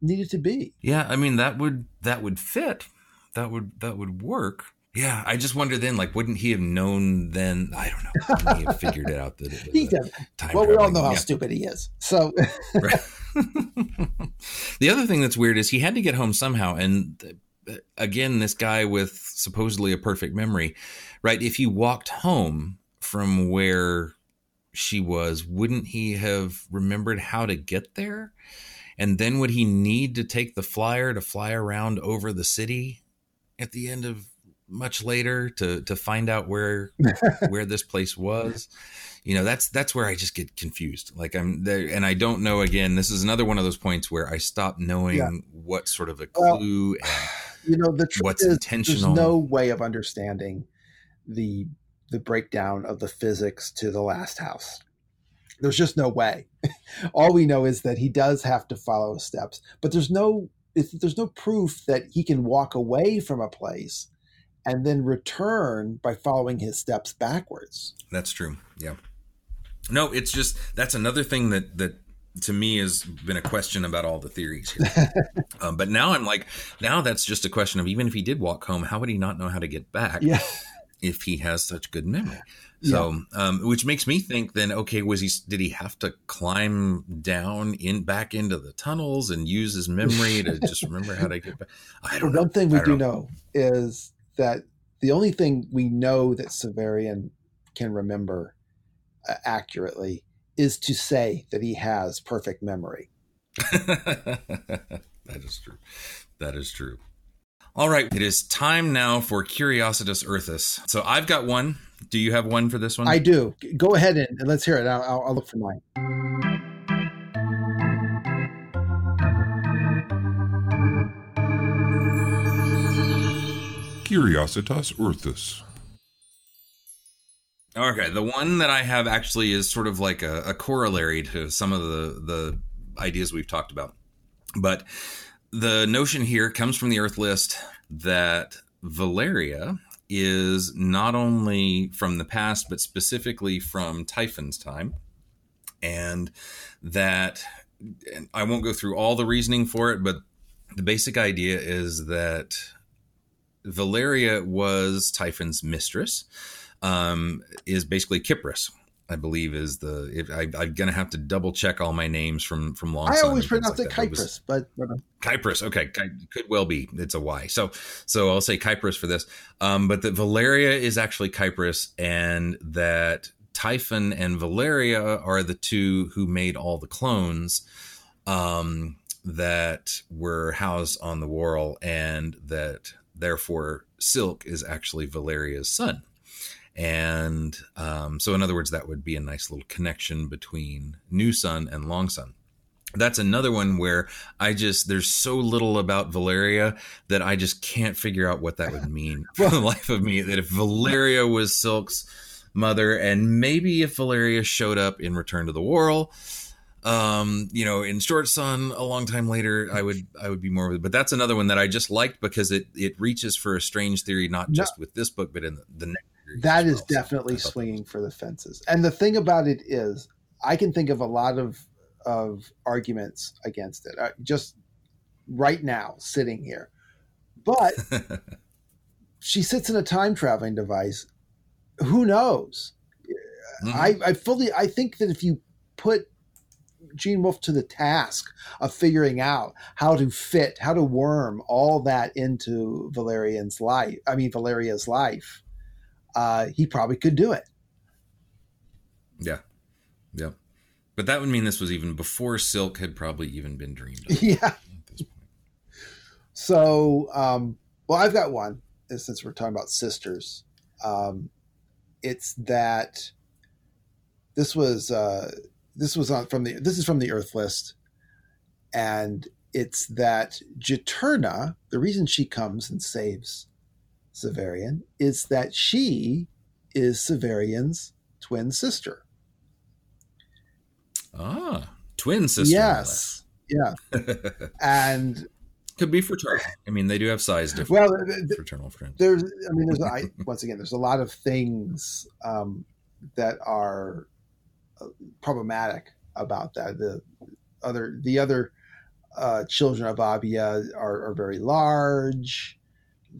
needed to be.
yeah i mean that would that would fit that would that would work yeah i just wonder then like wouldn't he have known then i don't know wouldn't he have figured it out that it
He does. Well, we all
traveling-
know how
yeah.
stupid he is. So
Right. the other thing that's weird is he had to get home somehow. And uh, again, this guy with supposedly a perfect memory, right? If he walked home from where she was, wouldn't he have remembered how to get there? And then would he need to take the flyer to fly around over the city at the end of much later to to find out where where this place was? you know that's that's where i just get confused like i'm there and i don't know again this is another one of those points where i stop knowing
Yeah.
what sort of a
Well,
clue and
you know the truth
What's
is
intentional?
there's no way of understanding the the breakdown of the physics to the last house there's just no way all we know is that he does have to follow steps but there's no it's, there's no proof that he can walk away from a place and then return by following his steps backwards.
That's true. Yeah. No it's just that's another thing that that to me has been a question about all the theories here. Um, but now i'm like now that's just a question of even if he did walk home how would he not know how to get back
yeah.
if he has such good memory. So, um, which makes me think then, okay, was he, did he have to climb down in back into the tunnels and use his memory to just remember how to get back? I don't know.
one thing we do
don't
know is that the only thing we know that Severian can remember uh, accurately is to say that he has perfect memory.
that is true. That is true. All right. It is time now for Curiositas Urthus. So I've got one. Do you have one for this one?
I do. Go ahead and, and let's hear it. I'll, I'll, I'll look for mine.
Curiositas Urthus.
Okay, the one that I have actually is sort of like a, a corollary to some of the the ideas we've talked about. But the notion here comes from the Urth list that Valeria is not only from the past, but specifically from Typhon's time, and that and I won't go through all the reasoning for it, but the basic idea is that Valeria was Typhon's mistress um, is basically Kypris. I believe is the. If I, I'm gonna have to double check all my names from from long.
I always pronounce
like
it.
Was-
Kypris, but,
Kypris. Okay, Ky- could well be. It's a Y. So so I'll say Kypris for this. Um, but that Valeria is actually Kypris, and that Typhon and Valeria are the two who made all the clones um, that were housed on the Whorl, and that therefore Silk is actually Valeria's son. And um, so, in other words, that would be a nice little connection between New Sun and Long Sun that's another one where I just there's so little about Valeria that I just can't figure out what that would mean for the life of me. That if Valeria was Silk's mother, and maybe if Valeria showed up in Return to the Whorl, um, you know, in Short Sun a long time later, I would I would be more with it. But that's another one that I just liked because it it reaches for a strange theory, not
No.
just with this book, but in the, the next.
that is
well.
Definitely
that
swinging for the fences. And the thing about it is, I can think of a lot of of arguments against it. Uh, just right now, sitting here, but she sits in a time traveling device who knows?
Mhm.
I, I fully I think that if you put Gene Wolfe to the task of figuring out how to fit, how to worm all that into Valerian's life, I mean Valeria's life, uh, he probably could do it.
Yeah. Yeah. But that would mean this was even before Silk had probably even been dreamed of
yeah.
at this point.
So, um, well, I've got one since we're talking about sisters. Um, it's that this was uh, this was on from the this is from the Urth list, and it's that Juturna. The reason she comes and saves Severian is that she is Severian's twin sister.
Ah, twin sister.
yes, yeah, and
Could be fraternal. I mean, they do have size difference.
well, th-
fraternal friends.
there's i mean there's I, once again there's a lot of things um, that are problematic about that. The other the other uh, children of Abaia are, are very large.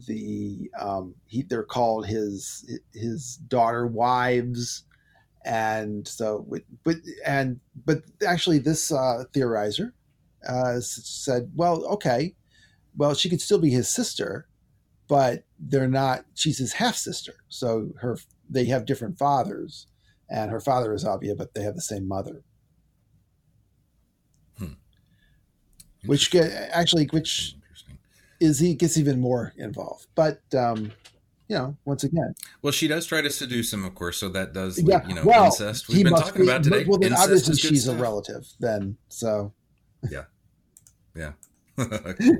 The um, he, they're called his his daughter wives. And so but and but actually this uh, theorizer uh, said well okay well she could still be his sister but they're not she's his half sister so her they have different fathers and her father is Abaia but they have the same mother which get, actually which is he gets even more involved but um you know once again
Well, she does try to seduce him, of course. So that does,
yeah
you know,
well
incest. We've been talking
be
about today.
well then
incest
obviously she's a relative then so Yeah. Yeah.
cool.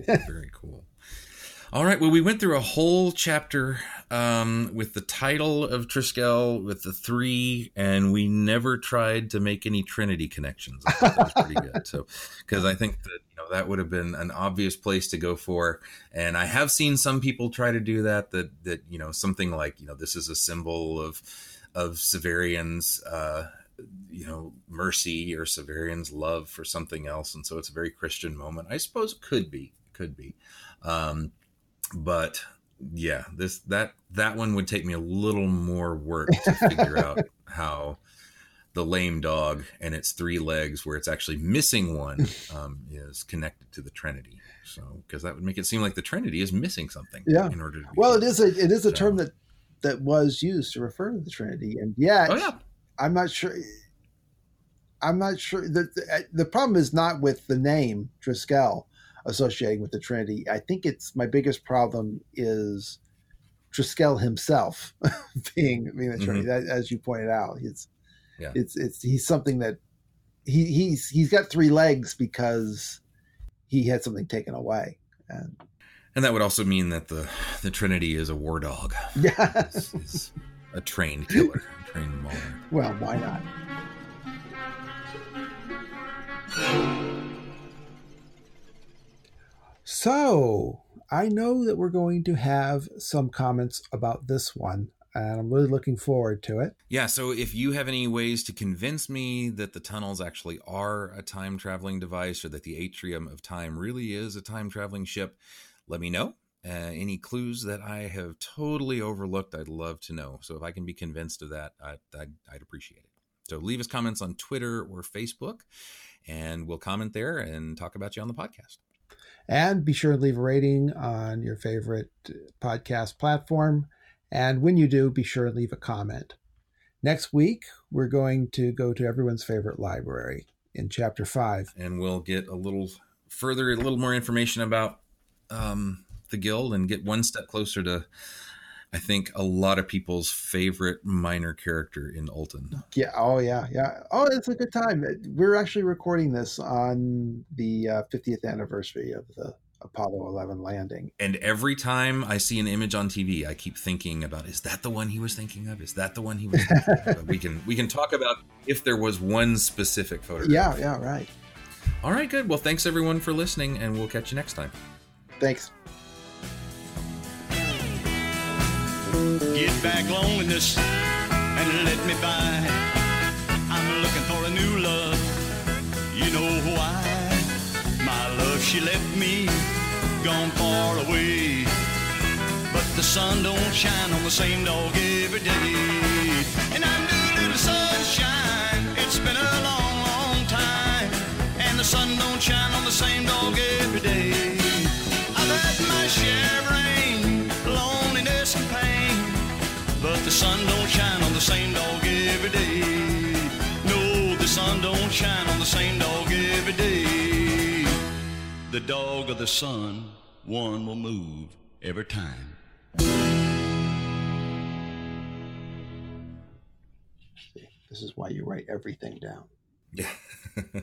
Very cool. All right. Well, we went through a whole chapter um, with the title of Triskele, with the three, and we never tried to make any Trinity connections. I thought that was pretty good. So, because I think that you know that would have been an obvious place to go for, and I have seen some people try to do that. That that you know something like you know this is a symbol of of Severian's. Uh, you know mercy or Severian's love for something else, and so it's a very Christian moment. I suppose it could be, could be, um, but yeah, this that that one would take me a little more work to figure out how the lame dog and its three legs, where it's actually missing one, um, is connected to the Trinity. So because that would make it seem like the Trinity is missing something.
Yeah.
In order to be
well it is a it is a
So-
term that that was used to refer to the trinity and yet
Oh yeah.
I'm not sure. I'm not sure. The, the, the problem is not with the name Triskele associating with the Trinity. I think it's my biggest problem is Triskele himself being being the Trinity. Mm-hmm. That, as you pointed out, it's
Yeah.
it's it's he's something that he he's he's got three legs because he had something taken away. And
And that would also mean that the the Trinity is a war dog.
yeah,
is a trained killer, a trained mauler.
well, why not? So I know that we're going to have some comments about this one, and I'm really looking forward to it.
Yeah, so if you have any ways to convince me that the tunnels actually are a time traveling device or that the atrium of time really is a time traveling ship, let me know. Uh, any clues that I have totally overlooked, I'd love to know. So if I can be convinced of that, I, I'd, I'd appreciate it. So leave us comments on Twitter or Facebook, and we'll comment there and talk about you on the podcast.
And be sure to leave a rating on your favorite podcast platform. And when you do, be sure to leave a comment. Next week, we're going to go to everyone's favorite library in chapter five.
and we'll get a little further, a little more information about um, the guild and get one step closer to, I think, a lot of people's favorite minor character in Ultan.
Yeah. Oh, yeah. Yeah. Oh, it's a good time. We're actually recording this on the uh, 50th anniversary of the Apollo 11 landing.
And every time I see an image on TV, I keep thinking about: Is that the one he was thinking of? Is that the one he was? Thinking of? We can we can talk about if there was one specific photograph.
Yeah. Yeah. Right.
All right. Good. Well, thanks everyone for listening, and we'll catch you next time.
Thanks.
Get back loneliness and let me by. I'm looking for a new love. You know why? My love, she left me, gone far away. But the sun don't shine on the same dog every day. And I knew little sunshine, it's been a long, long time. And the sun don't shine on the same dog every day. I've had my share of rain, loneliness and pain. But the sun don't shine on the same dog every day. No, the sun don't shine on the same dog every day. The dog of the sun, one will move every time.
This is why you write everything down.
Yeah.